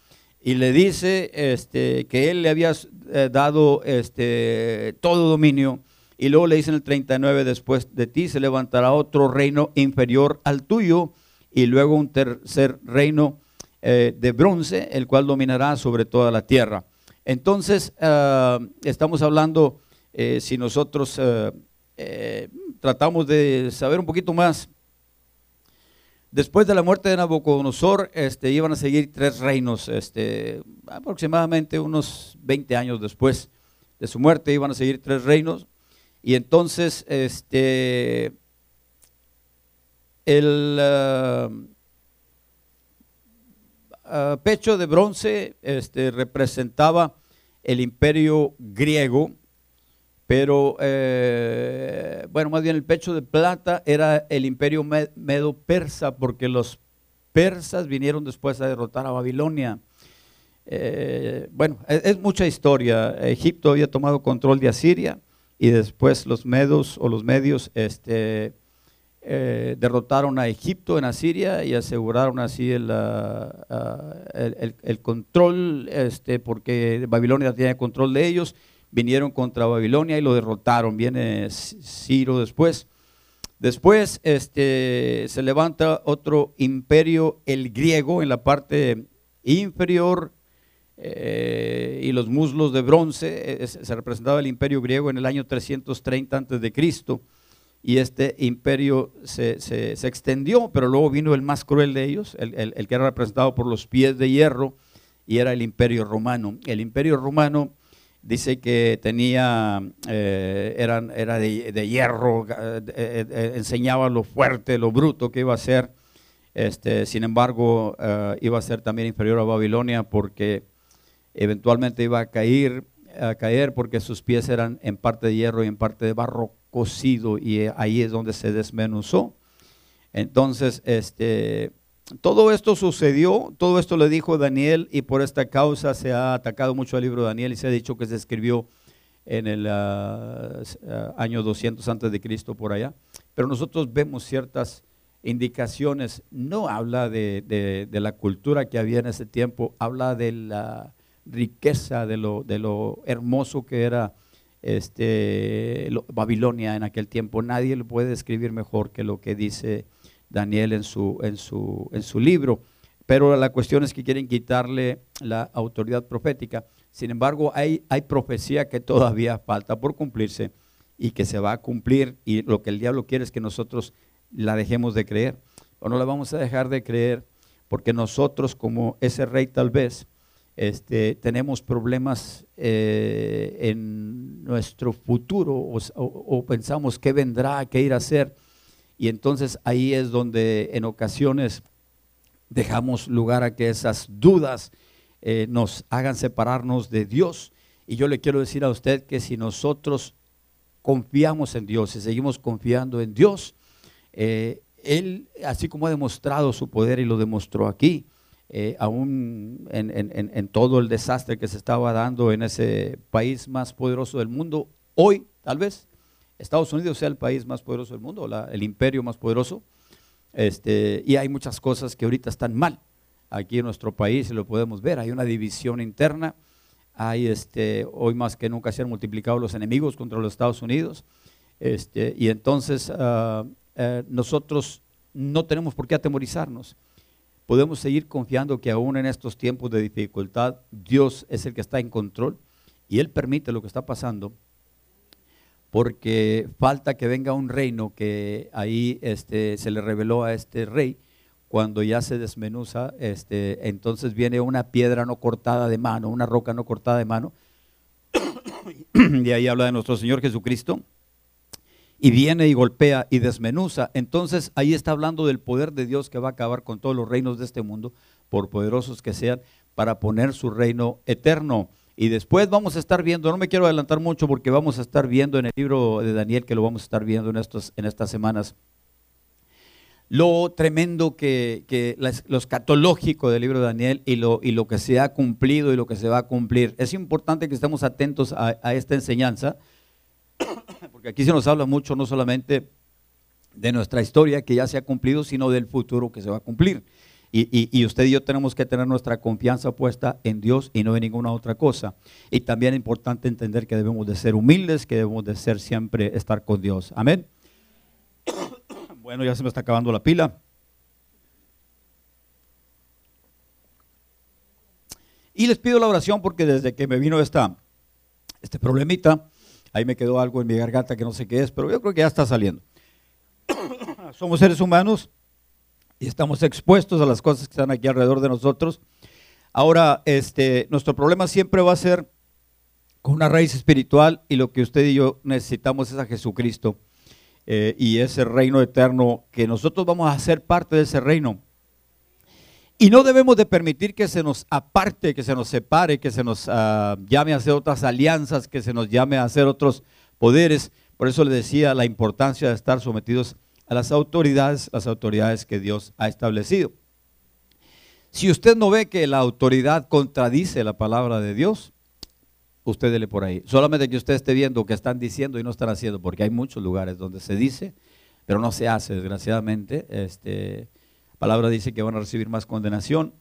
y le dice este, que él le había eh, dado este, todo dominio. Y luego le dice en el 39, después de ti se levantará otro reino inferior al tuyo y luego un tercer reino eh, de bronce, el cual dominará sobre toda la tierra. Entonces, ah, estamos hablando, eh, si nosotros eh, eh, tratamos de saber un poquito más, después de la muerte de Nabucodonosor, este, iban a seguir tres reinos, este, aproximadamente unos 20 años después de su muerte, iban a seguir tres reinos, y entonces, este, el... Ah, pecho de bronce este, representaba el imperio griego, pero eh, bueno, más bien el pecho de plata era el imperio medo-persa, porque los persas vinieron después a derrotar a Babilonia. eh, bueno, es, es mucha historia. Egipto había tomado control de Asiria y después los medos o los medios este, eh, derrotaron a Egipto en Asiria y aseguraron así el, ah, ah, el- el- control, este, porque Babilonia tenía control de ellos. Vinieron contra Babilonia y lo derrotaron. Viene Ciro después. Después este, se levanta otro imperio, el griego, en la parte inferior eh, y los muslos de bronce. eh, se se representaba el imperio griego en el año 330 antes de Cristo y este imperio se, se- se extendió, pero luego vino el más cruel de ellos, el, el- el que era representado por los pies de hierro, y era el imperio romano. El imperio romano dice que tenía, eh, eran, era de, de hierro, eh, eh, enseñaba lo fuerte, lo bruto que iba a ser. Este, sin embargo, iba a ser también inferior a Babilonia porque eventualmente iba a caer, a caer porque sus pies eran en parte de hierro y en parte de barro cocido y eh, ahí es donde se desmenuzó. Entonces, este, todo esto sucedió, todo esto le dijo Daniel y por esta causa se ha atacado mucho al libro de Daniel y se ha dicho que se escribió en el ah, ah, año 200 antes de Cristo por allá. Pero nosotros vemos ciertas indicaciones, no habla de, de- de la cultura que había en ese tiempo, habla de la riqueza, de lo, de lo hermoso que era este, lo- Babilonia en aquel tiempo. Nadie lo puede describir mejor que lo que dice Daniel en su, en su, en su libro. Pero la cuestión es que quieren quitarle la autoridad profética. Sin embargo, hay, hay profecía que todavía falta por cumplirse y que se va a cumplir. Y lo que el diablo quiere es que nosotros la dejemos de creer. O no la vamos a dejar de creer porque nosotros, como ese rey tal vez, este, tenemos problemas eh, en nuestro futuro o, pensamos qué vendrá, qué ir a hacer. Y entonces ahí es donde en ocasiones dejamos lugar a que esas dudas eh, nos hagan separarnos de Dios. Y yo le quiero decir a usted que si nosotros confiamos en Dios y seguimos confiando en Dios, eh, Él, así como ha demostrado su poder y lo demostró aquí, eh, aún en, en- en- todo el desastre que se estaba dando en ese país más poderoso del mundo, hoy tal vez Estados Unidos sea el país más poderoso del mundo, el imperio más poderoso, este, y hay muchas cosas que ahorita están mal aquí en nuestro país y lo podemos ver, hay una división interna, hay este, hoy más que nunca se han multiplicado los enemigos contra los Estados Unidos, este, y entonces ah, eh, nosotros no tenemos por qué atemorizarnos. Podemos seguir confiando que aún en estos tiempos de dificultad, Dios es el que está en control y Él permite lo que está pasando, porque falta que venga un reino que ahí este, se le reveló a este rey, cuando ya se desmenuza, este, entonces viene una piedra no cortada de mano, una roca no cortada de mano, y ahí habla de nuestro Señor Jesucristo, y viene y golpea y desmenuza. Entonces ahí está hablando del poder de Dios que va a acabar con todos los reinos de este mundo, por poderosos que sean, para poner su reino eterno. Y después vamos a estar viendo, no me quiero adelantar mucho porque vamos a estar viendo en el libro de Daniel, que lo vamos a estar viendo en, estos, en estas semanas, lo tremendo que, que lo escatológico del libro de Daniel y lo, y lo que se ha cumplido y lo que se va a cumplir. Es importante que estemos atentos a esta enseñanza, porque aquí se nos habla mucho no solamente de nuestra historia que ya se ha cumplido, sino del futuro que se va a cumplir. Y, y- usted y yo tenemos que tener nuestra confianza puesta en Dios y no en ninguna otra cosa. Y también es importante entender que debemos de ser humildes, que debemos de ser siempre estar con Dios. Amén. Bueno, ya se me está acabando la pila. Y les pido la oración porque desde que me vino esta, este problemita, ahí me quedó algo en mi garganta que no sé qué es, pero yo creo que ya está saliendo. Somos seres humanos y estamos expuestos a las cosas que están aquí alrededor de nosotros. Ahora, este, nuestro problema siempre va a ser con una raíz espiritual y lo que usted y yo necesitamos es a Jesucristo eh, y ese reino eterno, que nosotros vamos a ser parte de ese reino. Y no debemos de permitir que se nos aparte, que se nos separe, que se nos ah, llame a hacer otras alianzas, que se nos llame a hacer otros poderes. Por eso le decía la importancia de estar sometidos a las autoridades, las autoridades que Dios ha establecido. Si usted no ve que la autoridad contradice la palabra de Dios, usted dele por ahí. Solamente que usted esté viendo que están diciendo y no están haciendo, porque hay muchos lugares donde se dice, pero no se hace, desgraciadamente. Este, palabra dice que van a recibir más condenación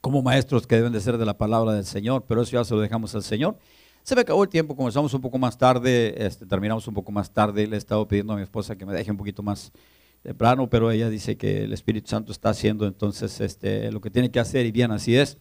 como maestros que deben de ser de la palabra del Señor, pero eso ya se lo dejamos al Señor. Se me acabó el tiempo, comenzamos un poco más tarde, este, terminamos un poco más tarde, le he estado pidiendo a mi esposa que me deje un poquito más temprano, pero ella dice que el Espíritu Santo está haciendo entonces este, lo que tiene que hacer y bien así es.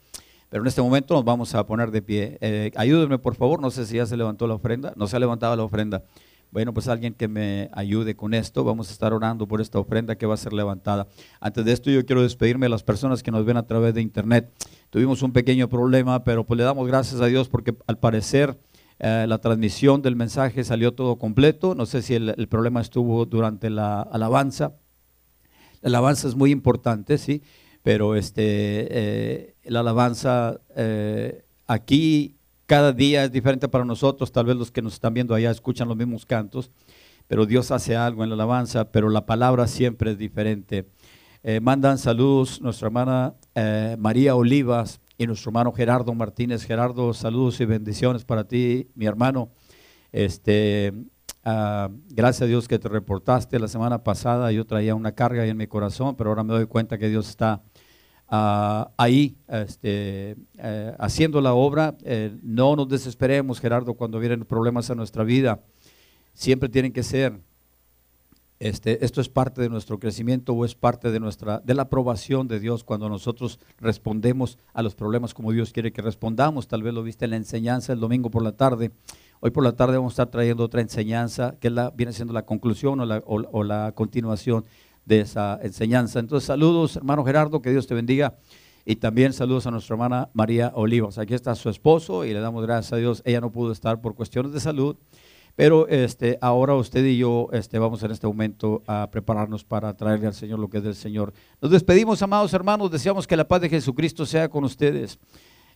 Pero en este momento nos vamos a poner de pie. Eh, ayúdenme por favor, no sé si ya se levantó la ofrenda, no se ha levantado la ofrenda. Bueno, pues alguien que me ayude con esto, vamos a estar orando por esta ofrenda que va a ser levantada. Antes de esto yo quiero despedirme de las personas que nos ven a través de internet. Tuvimos un pequeño problema, pero pues le damos gracias a Dios porque al parecer eh, la transmisión del mensaje salió todo completo. No sé si el, problema estuvo durante la alabanza. La alabanza es muy importante, sí, pero este, eh, la alabanza eh, aquí cada día es diferente para nosotros, tal vez los que nos están viendo allá escuchan los mismos cantos, pero Dios hace algo en la alabanza, pero la palabra siempre es diferente. Eh, mandan saludos nuestra hermana eh, María Olivas y nuestro hermano Gerardo Martínez. Gerardo, saludos y bendiciones para ti, mi hermano. Este, ah, gracias a Dios que te reportaste la semana pasada. Yo traía una carga ahí en mi corazón, pero ahora me doy cuenta que Dios está Ah, ahí este, eh, haciendo la obra. Eh, no nos desesperemos, Gerardo, cuando vienen problemas a nuestra vida. Siempre tienen que ser. Este, esto es parte de nuestro crecimiento o es parte de nuestra de la aprobación de Dios cuando nosotros respondemos a los problemas como Dios quiere que respondamos. Tal vez lo viste en la enseñanza el domingo por la tarde. Hoy por la tarde vamos a estar trayendo otra enseñanza que la, viene siendo la conclusión o la, o la continuación de esa enseñanza. Entonces, saludos, hermano Gerardo, que Dios te bendiga. Y también saludos a nuestra hermana María Olivas. Aquí está su esposo y le damos gracias a Dios. Ella no pudo estar por cuestiones de salud, pero este, ahora usted y yo este, vamos en este momento a prepararnos para traerle al Señor lo que es del Señor. Nos despedimos, amados hermanos. Deseamos que la paz de Jesucristo sea con ustedes.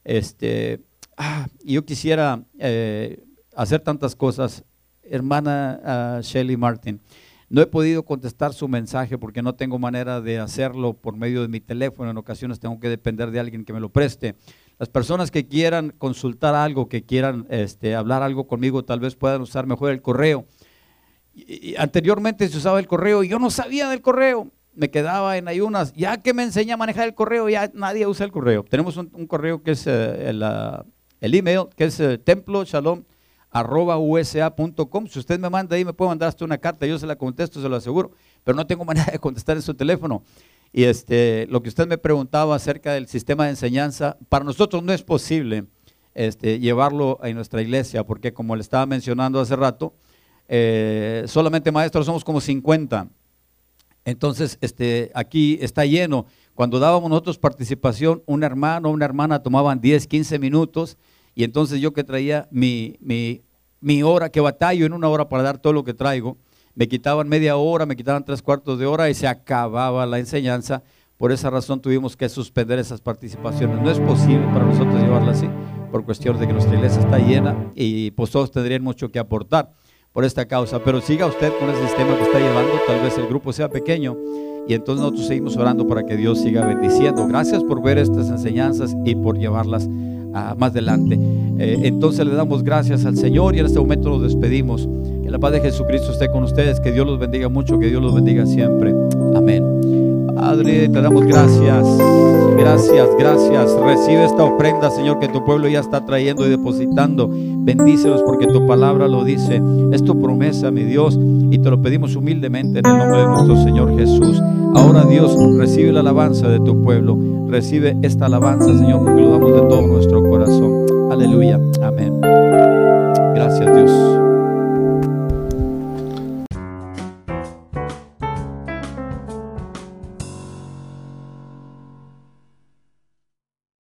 Este, ah, yo quisiera eh, hacer tantas cosas. Hermana uh, Shelly Martin. No he podido contestar su mensaje porque no tengo manera de hacerlo por medio de mi teléfono. En ocasiones tengo que depender de alguien que me lo preste. Las personas que quieran consultar algo, que quieran este, hablar algo conmigo, tal vez puedan usar mejor el correo. Anteriormente se usaba el correo y yo no sabía del correo. Me quedaba en ayunas. Ya que me enseña a manejar el correo, ya nadie usa el correo. Tenemos un, correo que es eh, el, el, email, que es eh, templo shalom usa.com. Si usted me manda ahí, me puede mandar hasta una carta, yo se la contesto, se lo aseguro, pero no tengo manera de contestar en su teléfono. Y este, lo que usted me preguntaba acerca del sistema de enseñanza, para nosotros no es posible este, llevarlo a nuestra iglesia, porque como le estaba mencionando hace rato, eh, solamente maestros somos como 50. Entonces, este, aquí está lleno. Cuando dábamos nosotros participación, un hermano o una hermana tomaban 10, 15 minutos y entonces yo que traía mi, mi, hora, que batallo en una hora para dar todo lo que traigo, me quitaban media hora, me quitaban tres cuartos de hora y se acababa la enseñanza. Por esa razón tuvimos que suspender esas participaciones. No es posible para nosotros llevarla así, por cuestión de que nuestra iglesia está llena y pues todos tendrían mucho que aportar por esta causa. Pero siga usted con el sistema que está llevando, tal vez el grupo sea pequeño y entonces nosotros seguimos orando para que Dios siga bendiciendo. Gracias por ver estas enseñanzas y por llevarlas más adelante. Eh, entonces le damos gracias al Señor y en este momento nos despedimos. Que la paz de Jesucristo esté con ustedes, que Dios los bendiga mucho, que Dios los bendiga siempre. Amén. Padre, te damos gracias, gracias, gracias. Recibe esta ofrenda, Señor, que tu pueblo ya está trayendo y depositando. Bendícelos porque tu palabra lo dice. Es tu promesa, mi Dios, y te lo pedimos humildemente en el nombre de nuestro Señor Jesús. Ahora, Dios, recibe la alabanza de tu pueblo. Recibe esta alabanza, Señor, porque lo damos de todo nuestro. Aleluya. Amén.